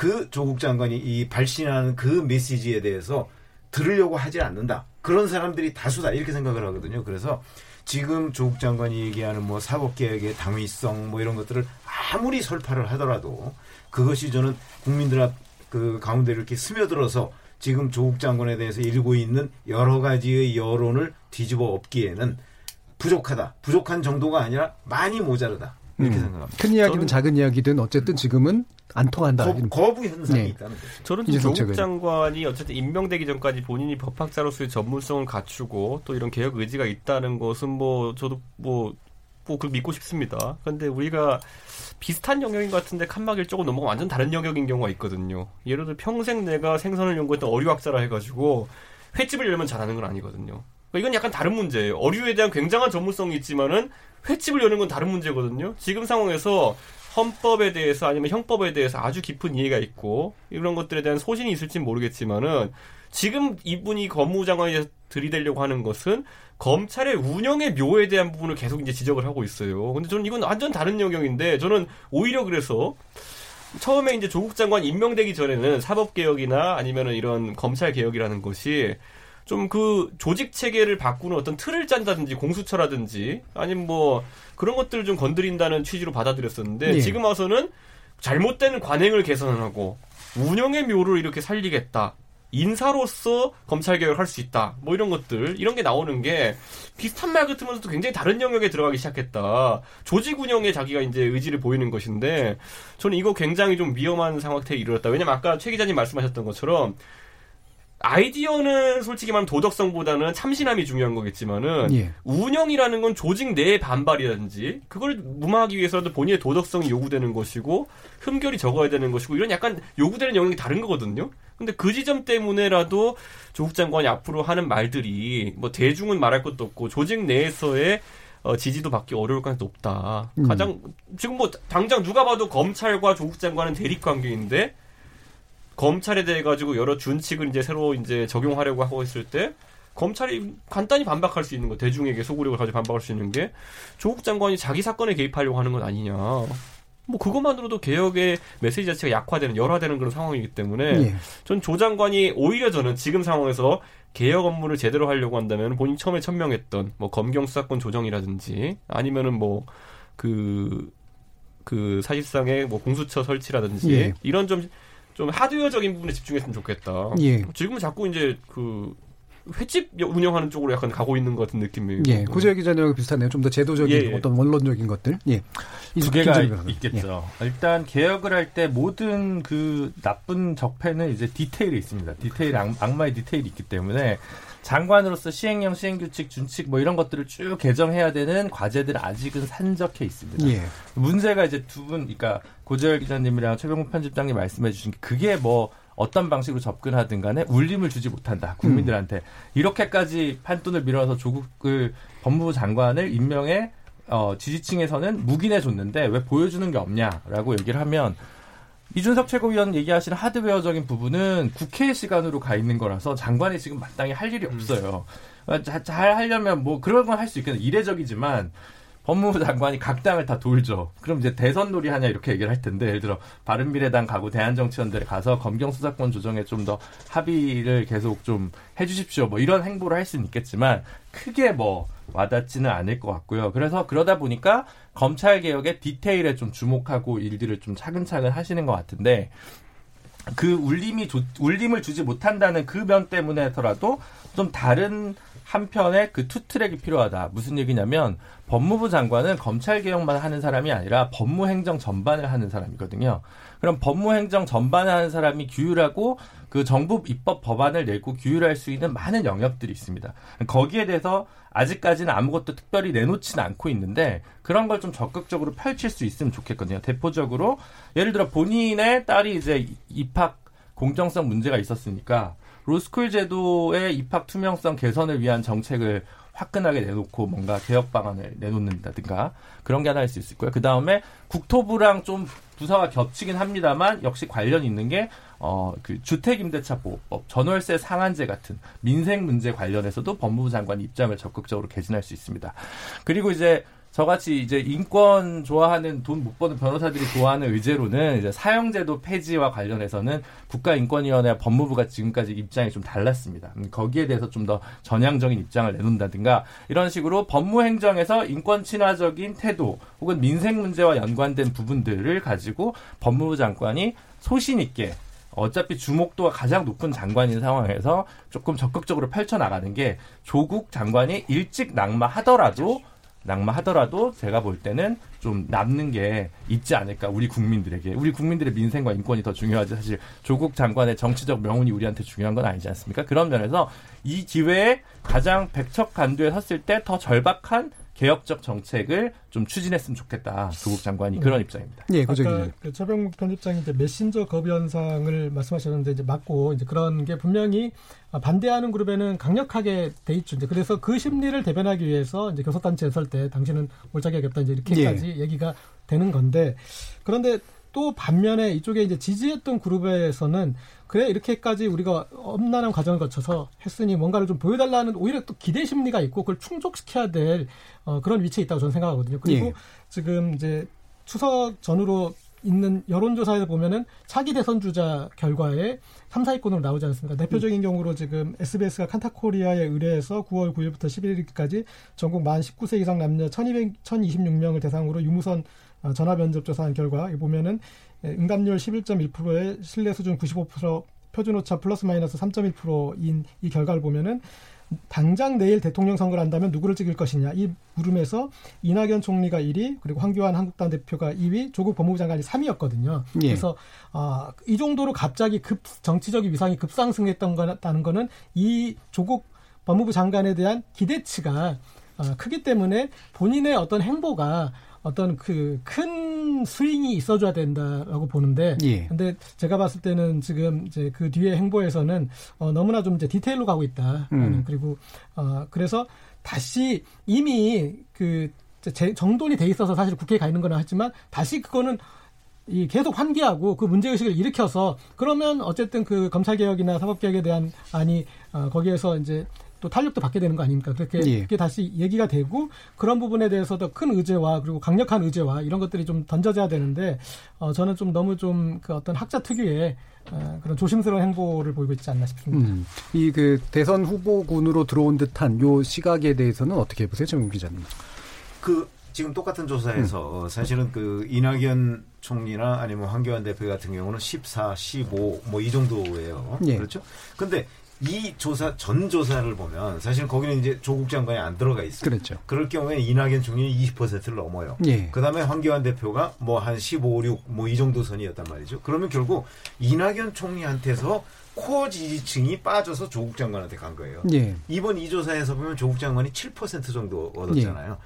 그 조국 장관이 이 발신하는 그 메시지에 대해서 들으려고 하지 않는다. 그런 사람들이 다수다. 이렇게 생각을 하거든요. 그래서 지금 조국 장관이 얘기하는 뭐 사법개혁의 당위성 뭐 이런 것들을 아무리 설파를 하더라도 그것이 저는 국민들 앞 그 가운데 이렇게 스며들어서 지금 조국 장관에 대해서 일고 있는 여러 가지의 여론을 뒤집어 엎기에는 부족하다. 부족한 정도가 아니라 많이 모자르다. 이렇게 음. 생각합니다. 큰 이야기든 작은 이야기든 어쨌든 지금은 안 통한다. 거, 부 현상이 네. 있다는 거죠. 저는 조국 장관이 어쨌든 임명되기 전까지 본인이 법학자로서의 전문성을 갖추고 또 이런 개혁 의지가 있다는 것은 뭐 저도 뭐 뭐그 믿고 싶습니다. 그런데 우리가 비슷한 영역인 것 같은데 칸막이를 조금 넘어가 완전 다른 영역인 경우가 있거든요. 예를 들어 평생 내가 생선을 연구했던 어류학자라 해가지고 횟집을 열면 잘하는 건 아니거든요. 그러니까 이건 약간 다른 문제예요. 어류에 대한 굉장한 전문성이 있지만은 횟집을 여는 건 다른 문제거든요. 지금 상황에서 헌법에 대해서 아니면 형법에 대해서 아주 깊은 이해가 있고 이런 것들에 대한 소신이 있을지는 모르겠지만은 지금 이분이 법무장관이 들이대려고 하는 것은 검찰의 운영의 묘에 대한 부분을 계속 이제 지적을 하고 있어요. 근데 저는 이건 완전 다른 영역인데 저는 오히려 그래서 처음에 이제 조국 장관 임명되기 전에는 사법 개혁이나 아니면은 이런 검찰 개혁이라는 것이 좀 그 조직 체계를 바꾸는 어떤 틀을 짠다든지 공수처라든지 아니면 뭐 그런 것들을 좀 건드린다는 취지로 받아들였었는데 예. 지금 와서는 잘못된 관행을 개선하고 운영의 묘를 이렇게 살리겠다. 인사로서 검찰 개혁을 할수 있다. 뭐 이런 것들 이런 게 나오는 게 비슷한 말 같으면서도 굉장히 다른 영역에 들어가기 시작했다. 조직 운영에 자기가 이제 의지를 보이는 것인데 저는 이거 굉장히 좀 위험한 상황에 이르렀다. 왜냐면 아까 최 기자님 말씀하셨던 것처럼 아이디어는 솔직히 말하면 도덕성보다는 참신함이 중요한 거겠지만은 예. 운영이라는 건 조직 내의 반발이라든지 그걸 무마하기 위해서라도 본인의 도덕성이 요구되는 것이고 흠결이 적어야 되는 것이고 이런 약간 요구되는 영역이 다른 거거든요. 근데 그 지점 때문에라도 조국 장관이 앞으로 하는 말들이 뭐 대중은 말할 것도 없고 조직 내에서의 어, 지지도 받기 어려울 가능성이 높다. 음. 가장 지금 뭐 당장 누가 봐도 검찰과 조국 장관은 대립 관계인데 검찰에 대해 가지고 여러 준칙을 이제 새로 이제 적용하려고 하고 있을 때 검찰이 간단히 반박할 수 있는 거 대중에게 소구력을 가지고 반박할 수 있는 게 조국 장관이 자기 사건에 개입하려고 하는 건 아니냐. 뭐 그것만으로도 개혁의 메시지 자체가 약화되는 열화되는 그런 상황이기 때문에 예. 전조 장관이 오히려 저는 지금 상황에서 개혁 업무를 제대로 하려고 한다면 본인 처음에 천명했던 뭐 검경 수사권 조정이라든지 아니면은 뭐그그 사실상의 뭐 공수처 설치라든지 예. 이런 좀 좀 하드웨어적인 부분에 집중했으면 좋겠다. 예. 지금은 자꾸 이제 그 횟집 운영하는 쪽으로 약간 가고 있는 것 같은 느낌이에요. 예, 구제의 기자님하고 비슷하네요. 좀 더 제도적인 예, 예. 어떤 원론적인 것들. 예. 두 개가. 있겠죠. 일단 개혁을 할 때 모든 그 나쁜 적폐는 이제 디테일이 있습니다. 디테일 악, 악마의 디테일이 있기 때문에 장관으로서 시행령, 시행규칙, 준칙 뭐 이런 것들을 쭉 개정해야 되는 과제들 아직은 산적해 있습니다. 예. 문제가 이제 두 분, 그러니까 고재열 기자님이랑 최병국 편집장님 말씀해 주신 게 그게 뭐 어떤 방식으로 접근하든 간에 울림을 주지 못한다. 국민들한테. 이렇게까지 판돈을 밀어서 조국을 법무부 장관을 임명해 어, 지지층에서는 묵인해 줬는데 왜 보여주는 게 없냐라고 얘기를 하면 이준석 최고위원 얘기하시는 하드웨어적인 부분은 국회 시간으로 가 있는 거라서 장관이 지금 마땅히 할 일이 없어요. 어, 자- 잘 하려면 뭐 그런 건 할 수 있겠네. 이례적이지만 법무부 장관이 각 당을 다 돌죠. 그럼 이제 대선 놀이 하냐 이렇게 얘기를 할 텐데 예를 들어 바른미래당 가고 대한정치원들에 가서 검경 수사권 조정에 좀 더 합의를 계속 좀 해주십시오. 뭐 이런 행보를 할 수는 있겠지만 크게 뭐 와닿지는 않을 것 같고요. 그래서 그러다 보니까 검찰 개혁의 디테일에 좀 주목하고 일들을 좀 차근차근 하시는 것 같은데 그 울림이 조- 울림을 주지 못한다는 그 면 때문에더라도 좀 다른 한편의 그 투트랙이 필요하다. 무슨 얘기냐면 법무부 장관은 검찰 개혁만 하는 사람이 아니라 법무행정 전반을 하는 사람이거든요. 그럼 법무행정 전반을 하는 사람이 규율하고 그 정부 입법 법안을 내고 규율할 수 있는 많은 영역들이 있습니다. 거기에 대해서 아직까지는 아무것도 특별히 내놓지는 않고 있는데 그런 걸 좀 적극적으로 펼칠 수 있으면 좋겠거든요. 대표적으로 예를 들어 본인의 딸이 이제 입학 공정성 문제가 있었으니까 로스쿨 제도의 입학 투명성 개선을 위한 정책을 화끈하게 내놓고 뭔가 개혁 방안을 내놓는다든가 그런 게 하나 있을 수 있고요. 그 다음에 국토부랑 좀 부서가 겹치긴 합니다만 역시 관련 있는 게 어, 그 주택임대차보호법, 전월세 상한제 같은 민생 문제 관련해서도 법무부 장관이 입장을 적극적으로 개진할 수 있습니다. 그리고 이제 저같이 이제 인권 좋아하는 돈 못 버는 변호사들이 좋아하는 의제로는 이제 사형제도 폐지와 관련해서는 국가인권위원회와 법무부가 지금까지 입장이 좀 달랐습니다. 음, 거기에 대해서 좀 더 전향적인 입장을 내놓는다든가 이런 식으로 법무행정에서 인권 친화적인 태도 혹은 민생 문제와 연관된 부분들을 가지고 법무부 장관이 소신 있게 어차피 주목도가 가장 높은 장관인 상황에서 조금 적극적으로 펼쳐나가는 게 조국 장관이 일찍 낙마하더라도 낙마하더라도 제가 볼 때는 좀 남는 게 있지 않을까 우리 국민들에게 우리 국민들의 민생과 인권이 더 중요하지 사실 조국 장관의 정치적 명운이 우리한테 중요한 건 아니지 않습니까? 그런 면에서 이 기회에 가장 백척간두에 섰을 때 더 절박한 개혁적 정책을 좀 추진했으면 좋겠다 조국 장관이 그런 입장입니다. 예, 고재 아까. 그 최병국 편집장이 이제 메신저 거부 현상을 말씀하셨는데 이제 맞고 이제 그런 게 분명히 반대하는 그룹에는 강력하게 돼 있죠. 이제 그래서 그 심리를 대변하기 위해서 이제 교섭단체 에 설 때 당신은 몰자기하겠다 이제 이렇게까지 얘기가 되는 건데 그런데 또 반면에 이쪽에 이제 지지했던 그룹에서는 그래 이렇게까지 우리가 엄난한 과정을 거쳐서 했으니 뭔가를 좀 보여달라는 오히려 또 기대 심리가 있고 그걸 충족시켜야 될 어, 그런 위치에 있다고 저는 생각하거든요. 그리고 예. 지금 이제 추석 전후로 있는 여론조사에서 보면은 차기 대선 주자 결과에 3, 4위권으로 나오지 않습니까? 대표적인 경우로 지금 SBS가 칸타코리아에 의뢰해서 9월 9일부터 11일까지 전국 만 19세 이상 남녀 1200, 1026명을 대상으로 유무선 어, 전화 면접 조사한 결과 이 보면은 예, 응답률 11.1%에 신뢰 수준 95% 표준 오차 플러스 마이너스 3.1%인 이 결과를 보면은 당장 내일 대통령 선거를 한다면 누구를 찍을 것이냐 이 물음에서 이낙연 총리가 1위 그리고 황교안 한국당 대표가 2위 조국 법무부 장관이 3위였거든요. 예. 그래서 아, 이 정도로 갑자기 급 정치적인 위상이 급상승했던 거다는 거는 이 조국 법무부 장관에 대한 기대치가 아, 크기 때문에 본인의 어떤 행보가 어떤 그 큰 스윙이 있어줘야 된다라고 보는데, 예. 근데 제가 봤을 때는 지금 이제 그 뒤에 행보에서는 어, 너무나 좀 이제 디테일로 가고 있다. 음. 그리고 어, 그래서 다시 이미 그 제- 정돈이 돼 있어서 사실 국회에 가 있는 거나 하지만 다시 그거는 이 계속 환기하고 그 문제 의식을 일으켜서 그러면 어쨌든 그 검찰 개혁이나 사법 개혁에 대한 안이 어, 거기에서 이제 또 탄력도 받게 되는 거 아닙니까? 그렇게 예. 그게 다시 얘기가 되고 그런 부분에 대해서도 큰 의제와 그리고 강력한 의제와 이런 것들이 좀 던져져야 되는데 어, 저는 좀 너무 좀 그 어떤 학자 특유의 어, 그런 조심스러운 행보를 보이고 있지 않나 싶습니다. 음, 이그 대선 후보군으로 들어온 듯한 요 시각에 대해서는 어떻게 보세요, 정윤 기자님? 그 지금 똑같은 조사에서 음. 사실은 그 이낙연 총리나 아니면 황교안 대표 같은 경우는 14, 15 뭐 이 정도예요. 예. 그렇죠? 근데 이 조사 전 조사를 보면 사실 거기는 이제 조국 장관이 안 들어가 있어요. 그렇죠. 그럴 경우에 이낙연 총리는 20%를 넘어요. 예. 그다음에 황교안 대표가 뭐 한 15, 6 뭐 이 정도 선이었단 말이죠. 그러면 결국 이낙연 총리한테서 코어 지지층이 빠져서 조국 장관한테 간 거예요. 예. 이번 이 조사에서 보면 조국 장관이 7% 정도 얻었잖아요.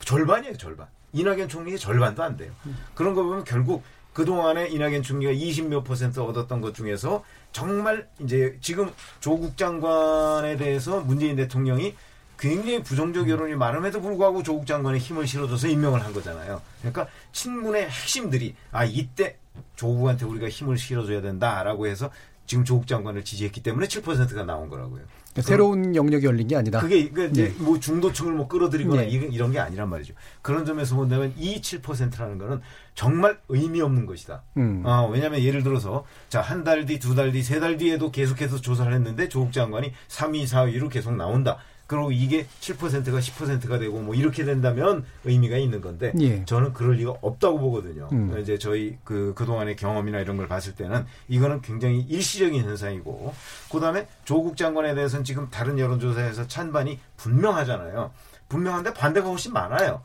절반이에요, 절반. 이낙연 총리의 절반도 안 돼요. 그런 거 보면 결국 그동안에 이낙연 총리가 20몇 퍼센트 얻었던 것 중에서 정말 이제 지금 조국 장관에 대해서 문재인 대통령이 굉장히 부정적 여론이 많음에도 불구하고 조국 장관에 힘을 실어줘서 임명을 한 거잖아요. 그러니까 친문의 핵심들이 아 이때 조국한테 우리가 힘을 실어줘야 된다라고 해서 지금 조국 장관을 지지했기 때문에 7%가 나온 거라고요. 그러니까 새로운 영역이 열린 게 아니다. 그게 그 이제 네. 뭐 중도층을 뭐 끌어들이거나 네. 이런, 게 아니란 말이죠. 그런 점에서 본다면 이 7%라는 거는 정말 의미 없는 것이다. 음. 어, 왜냐하면 예를 들어서 자 한 달 뒤, 두 달 뒤, 세 달 뒤에도 계속해서 조사를 했는데 조국 장관이 3위, 4위로 계속 나온다. 그리고 이게 7%가 10%가 되고 뭐 이렇게 된다면 의미가 있는 건데 예. 저는 그럴 리가 없다고 보거든요. 음. 이제 저희 그 그동안의 경험이나 이런 걸 봤을 때는 이거는 굉장히 일시적인 현상이고 그다음에 조국 장관에 대해서는 지금 다른 여론조사에서 찬반이 분명하잖아요. 분명한데 반대가 훨씬 많아요.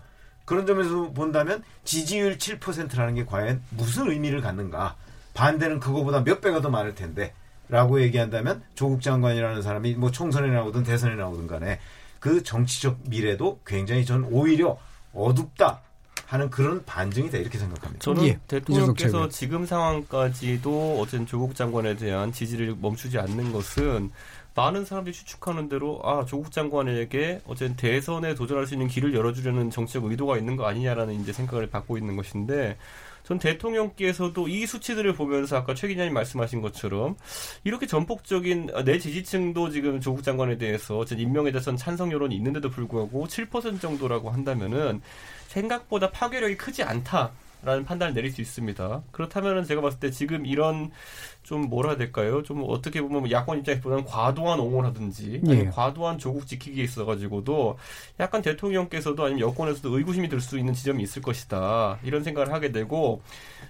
그런 점에서 본다면 지지율 7%라는 게 과연 무슨 의미를 갖는가? 반대는 그거보다 몇 배가 더 많을 텐데. 라고 얘기한다면 조국 장관이라는 사람이 뭐 총선에 나오든 대선에 나오든 간에 그 정치적 미래도 굉장히 전 오히려 어둡다 하는 그런 반증이 다 이렇게 생각합니다. 저는 예, 대통령께서. 지금 상황까지도 어쨌든 조국 장관에 대한 지지를 멈추지 않는 것은 많은 사람들이 추측하는 대로 아 조국 장관에게 어쨌든 대선에 도전할 수 있는 길을 열어주려는 정치적 의도가 있는 거 아니냐라는 이제 생각을 갖고 있는 것인데 전 대통령께서도 이 수치들을 보면서 아까 최 기자님 말씀하신 것처럼 이렇게 전폭적인 아, 내 지지층도 지금 조국 장관에 대해서 어쨌든 임명에 대해서는 찬성 여론이 있는데도 불구하고 7% 정도라고 한다면은 생각보다 파괴력이 크지 않다 라는 판단을 내릴 수 있습니다. 그렇다면은 제가 봤을 때 지금 이런 좀 뭐라 해야 될까요? 좀 어떻게 보면 야권 입장에서보다는 과도한 옹호라든지 예. 과도한 조국 지키기에 있어가지고도 약간 대통령께서도 아니면 여권에서도 의구심이 들 수 있는 지점이 있을 것이다 이런 생각을 하게 되고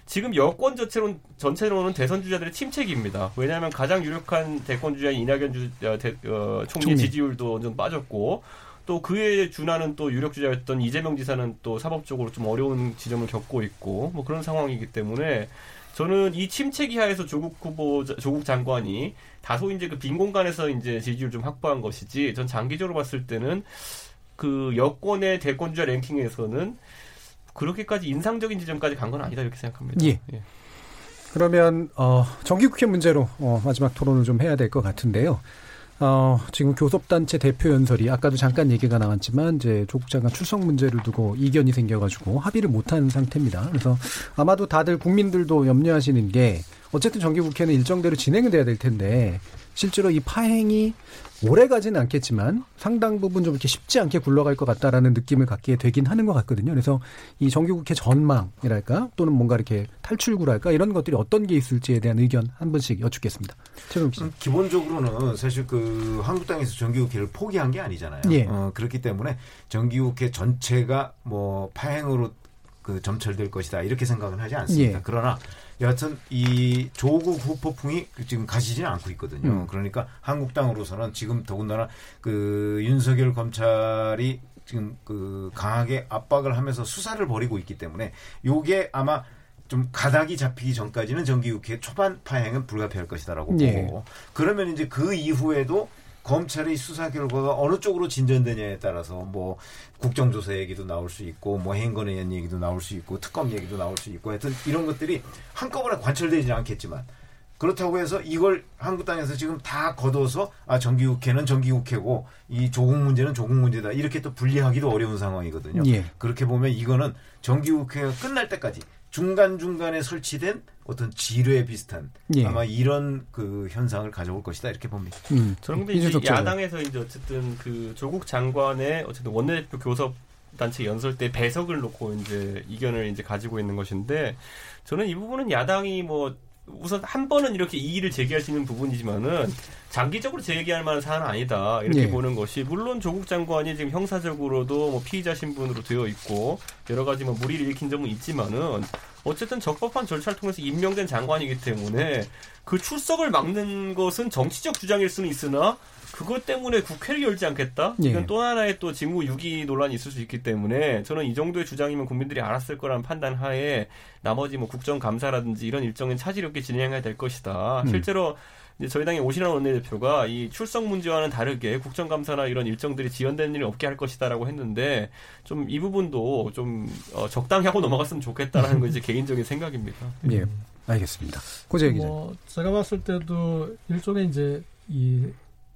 지금 여권 전체로 전체로는 대선 주자들의 침체기입니다. 왜냐하면 가장 유력한 대권 주자인 이낙연 주, 어, 대, 어, 총리 총리. 지지율도 좀 빠졌고 또 그에 준하는 또 유력 주자였던 이재명 지사는 또 사법적으로 좀 어려운 지점을 겪고 있고 뭐 그런 상황이기 때문에 저는 이 침체기 하에서 조국 후보 조국 장관이 다소 이제 그 빈 공간에서 이제 지지율 좀 확보한 것이지 전 장기적으로 봤을 때는 그 여권의 대권 주자 랭킹에서는 그렇게까지 인상적인 지점까지 간 건 아니다 이렇게 생각합니다. 예. 그러면 어, 정기국회 문제로 어, 마지막 토론을 좀 해야 될 것 같은데요. 어, 지금 교섭단체 대표 연설이 아까도 잠깐 얘기가 나왔지만 이제 조국 장관 출석 문제를 두고 이견이 생겨가지고 합의를 못한 상태입니다. 그래서 아마도 다들 국민들도 염려하시는 게 어쨌든 정기국회는 일정대로 진행이 돼야 될 텐데 실제로 이 파행이 오래 가지는 않겠지만 상당 부분 좀 이렇게 쉽지 않게 굴러갈 것 같다라는 느낌을 갖게 되긴 하는 것 같거든요. 그래서 이 정기국회 전망이랄까 또는 뭔가 이렇게 탈출구랄까 이런 것들이 어떤 게 있을지에 대한 의견 한 분씩 여쭙겠습니다. 최종 씨. 음, 기본적으로는 사실 그 한국당에서 정기국회를 포기한 게 아니잖아요. 예. 어, 그렇기 때문에 정기국회 전체가 뭐 파행으로 그 점철될 것이다 이렇게 생각은 하지 않습니다. 예. 그러나 여하튼 이 조국 후폭풍이 지금 가시지는 않고 있거든요. 음. 그러니까 한국당으로서는 지금 더군다나 그 윤석열 검찰이 지금 그 강하게 압박을 하면서 수사를 벌이고 있기 때문에 요게 아마 좀 가닥이 잡히기 전까지는 정기국회 초반 파행은 불가피할 것이다라고 예. 보고 그러면 이제 그 이후에도 검찰의 수사 결과가 어느 쪽으로 진전되냐에 따라서 뭐 국정조사 얘기도 나올 수 있고 뭐 의한 얘기도 나올 수 있고 특검 얘기도 나올 수 있고 하여튼 이런 것들이 한꺼번에 관철되지는 않겠지만 그렇다고 해서 이걸 한국당에서 지금 다 걷어서 아 정기국회는 정기국회고 이 조국 문제는 조국 문제다 이렇게 또 분리하기도 어려운 상황이거든요. 예. 그렇게 보면 이거는 정기국회가 끝날 때까지 중간 중간에 설치된 어떤 지뢰 비슷한 예. 아마 이런 그 현상을 가져올 것이다 이렇게 봅니다. 음, 저는 근데 이제 야당에서 이제 어쨌든 그 조국 장관의 어쨌든 원내대표 교섭 단체 연설 때 배석을 놓고 이제 이견을 이제 가지고 있는 것인데 저는 이 부분은 야당이 뭐 우선 한 번은 이렇게 이의를 제기할 수 있는 부분이지만은 장기적으로 제기할 만한 사안은 아니다 이렇게 예. 보는 것이 물론 조국 장관이 지금 형사적으로도 뭐 피의자 신분으로 되어 있고 여러 가지 뭐 무리를 일으킨 점은 있지만은 어쨌든 적법한 절차를 통해서 임명된 장관이기 때문에 그 출석을 막는 것은 정치적 주장일 수는 있으나 그것 때문에 국회를 열지 않겠다? 예. 이건 또 하나의 또 직무 유기 논란이 있을 수 있기 때문에 저는 이 정도의 주장이면 국민들이 알았을 거라는 판단 하에 나머지 뭐 국정감사라든지 이런 일정은 차질 없게 진행해야 될 것이다. 음. 실제로 이제 저희 당의 오신환 원내대표가 이 출석 문제와는 다르게 국정감사나 이런 일정들이 지연되는 일이 없게 할 것이다라고 했는데 좀 이 부분도 좀 어, 적당히 하고 넘어갔으면 좋겠다라는 건 이제 개인적인 생각입니다. 예, 알겠습니다. 고재 기자. 뭐 제가 봤을 때도 일종의 이제 이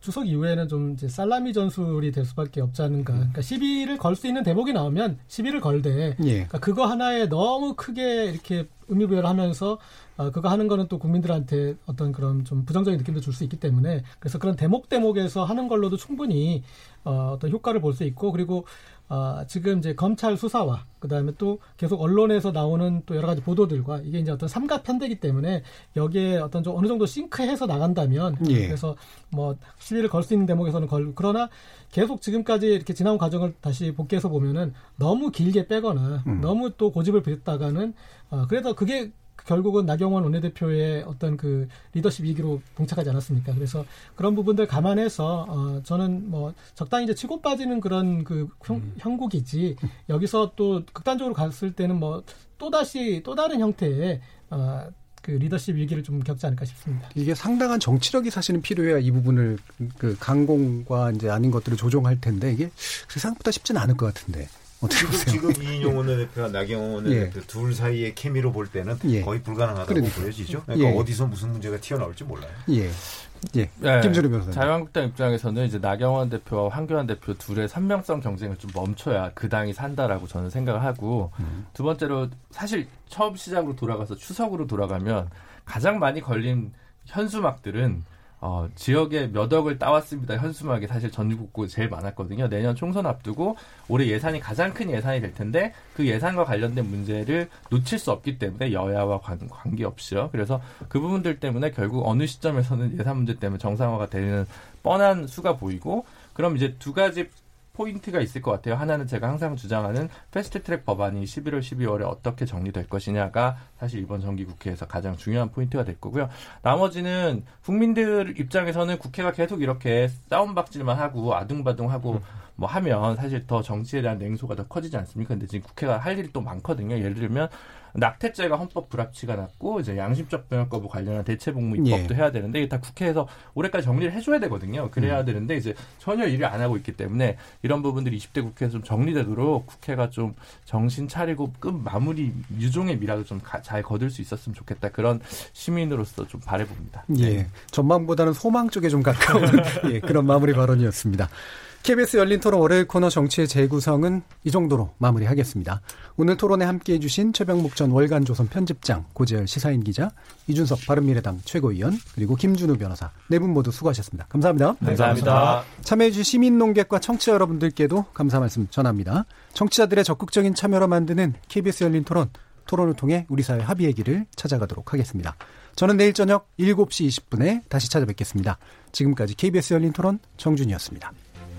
추석 이후에는 좀 이제 살라미 전술이 될 수밖에 없지 않은가. 그러니까 시비를 걸 수 있는 대목이 나오면 시비를 걸되 예, 그러니까 그거 하나에 너무 크게 이렇게 의미부여를 하면서 어, 그거 하는 거는 또 국민들한테 어떤 그런 좀 부정적인 느낌도 줄 수 있기 때문에 그래서 그런 대목 대목에서 하는 걸로도 충분히 어, 어떤 효과를 볼 수 있고 그리고 어, 지금 이제 검찰 수사와 그다음에 또 계속 언론에서 나오는 또 여러 가지 보도들과 이게 이제 어떤 삼각 편대기 때문에 여기에 어떤 좀 어느 정도 싱크해서 나간다면 예. 그래서 뭐 시비를 걸 수 있는 대목에서는 걸 그러나 계속 지금까지 이렇게 지나온 과정을 다시 복귀해서 보면은 너무 길게 빼거나 음. 너무 또 고집을 부렸다가는 어, 그래서 그게 결국은 나경원 원내대표의 어떤 그 리더십 위기로 봉착하지 않았습니까? 그래서 그런 부분들 감안해서 어, 저는 뭐 적당히 이제 치고 빠지는 그런 그 형, 형국이지 여기서 또 극단적으로 갔을 때는 뭐 또 다시 또 다른 형태의 어, 그 리더십 위기를 좀 겪지 않을까 싶습니다. 이게 상당한 정치력이 사실은 필요해야 이 부분을 그 강공과 이제 아닌 것들을 조정할 텐데 이게 생각보다 쉽지는 않을 것 같은데 어떻게 지금 보세요? 지금 이인용 원내대표와 나경원 원내대표 둘 사이의 케미로 볼 때는 예. 거의 불가능하다고 그러니까요. 보여지죠. 그러니까 예. 어디서 무슨 문제가 튀어나올지 몰라요. 예, 예, 네, 김준우 변호사님. 자유한국당 입장에서는 이제 나경원 대표와 황교안 대표 둘의 선명성 경쟁을 좀 멈춰야 그 당이 산다라고 저는 생각을 하고 음. 두 번째로 사실 처음 시작으로 돌아가서 추석으로 돌아가면 가장 많이 걸린 현수막들은 어, 지역에 몇 억을 따왔습니다. 현수막이 사실 전국에 제일 많았거든요. 내년 총선 앞두고 올해 예산이 가장 큰 예산이 될 텐데 그 예산과 관련된 문제를 놓칠 수 없기 때문에 여야와 관, 관계없이요. 그래서 그 부분들 때문에 결국 어느 시점에서는 예산 문제 때문에 정상화가 되는 뻔한 수가 보이고 그럼 이제 두 가지 포인트가 있을 것 같아요. 하나는 제가 항상 주장하는 패스트트랙 법안이 11월, 12월에 어떻게 정리될 것이냐가 사실 이번 정기 국회에서 가장 중요한 포인트가 될 거고요. 나머지는 국민들 입장에서는 국회가 계속 이렇게 싸움박질만 하고 아둥바둥하고 뭐 하면 사실 더 정치에 대한 냉소가 더 커지지 않습니까? 근데 지금 국회가 할 일이 또 많거든요. 예를 들면 낙태죄가 헌법 불합치가 났고 이제 양심적 병역 거부 관련한 대체복무 입법도 예. 해야 되는데 이게 다 국회에서 올해까지 정리를 해줘야 되거든요. 그래야 되는데 이제 전혀 일을 안 하고 있기 때문에 이런 부분들이 20대 국회에서 좀 정리되도록 국회가 좀 정신 차리고 끝 마무리 유종의 미라도 좀 잘 거둘 수 있었으면 좋겠다. 그런 시민으로서 좀 바래봅니다. 예, 전망보다는 소망 쪽에 좀 가까운 예, 그런 마무리 발언이었습니다. KBS 열린 토론 월요일 코너 정치의 재구성은 이 정도로 마무리하겠습니다. 오늘 토론에 함께해 주신 최병목 전 월간 조선 편집장, 고재열 시사인 기자, 이준석 바른미래당 최고위원, 그리고 김준우 변호사 네 분 모두 수고하셨습니다. 감사합니다. 감사합니다. 참여해 주신 시민 농객과 청취자 여러분들께도 감사 말씀 전합니다. 청취자들의 적극적인 참여로 만드는 KBS 열린 토론, 토론을 통해 우리 사회 합의의 길을 찾아가도록 하겠습니다. 저는 내일 저녁 7시 20분에 다시 찾아뵙겠습니다. 지금까지 KBS 열린 토론 정준이었습니다.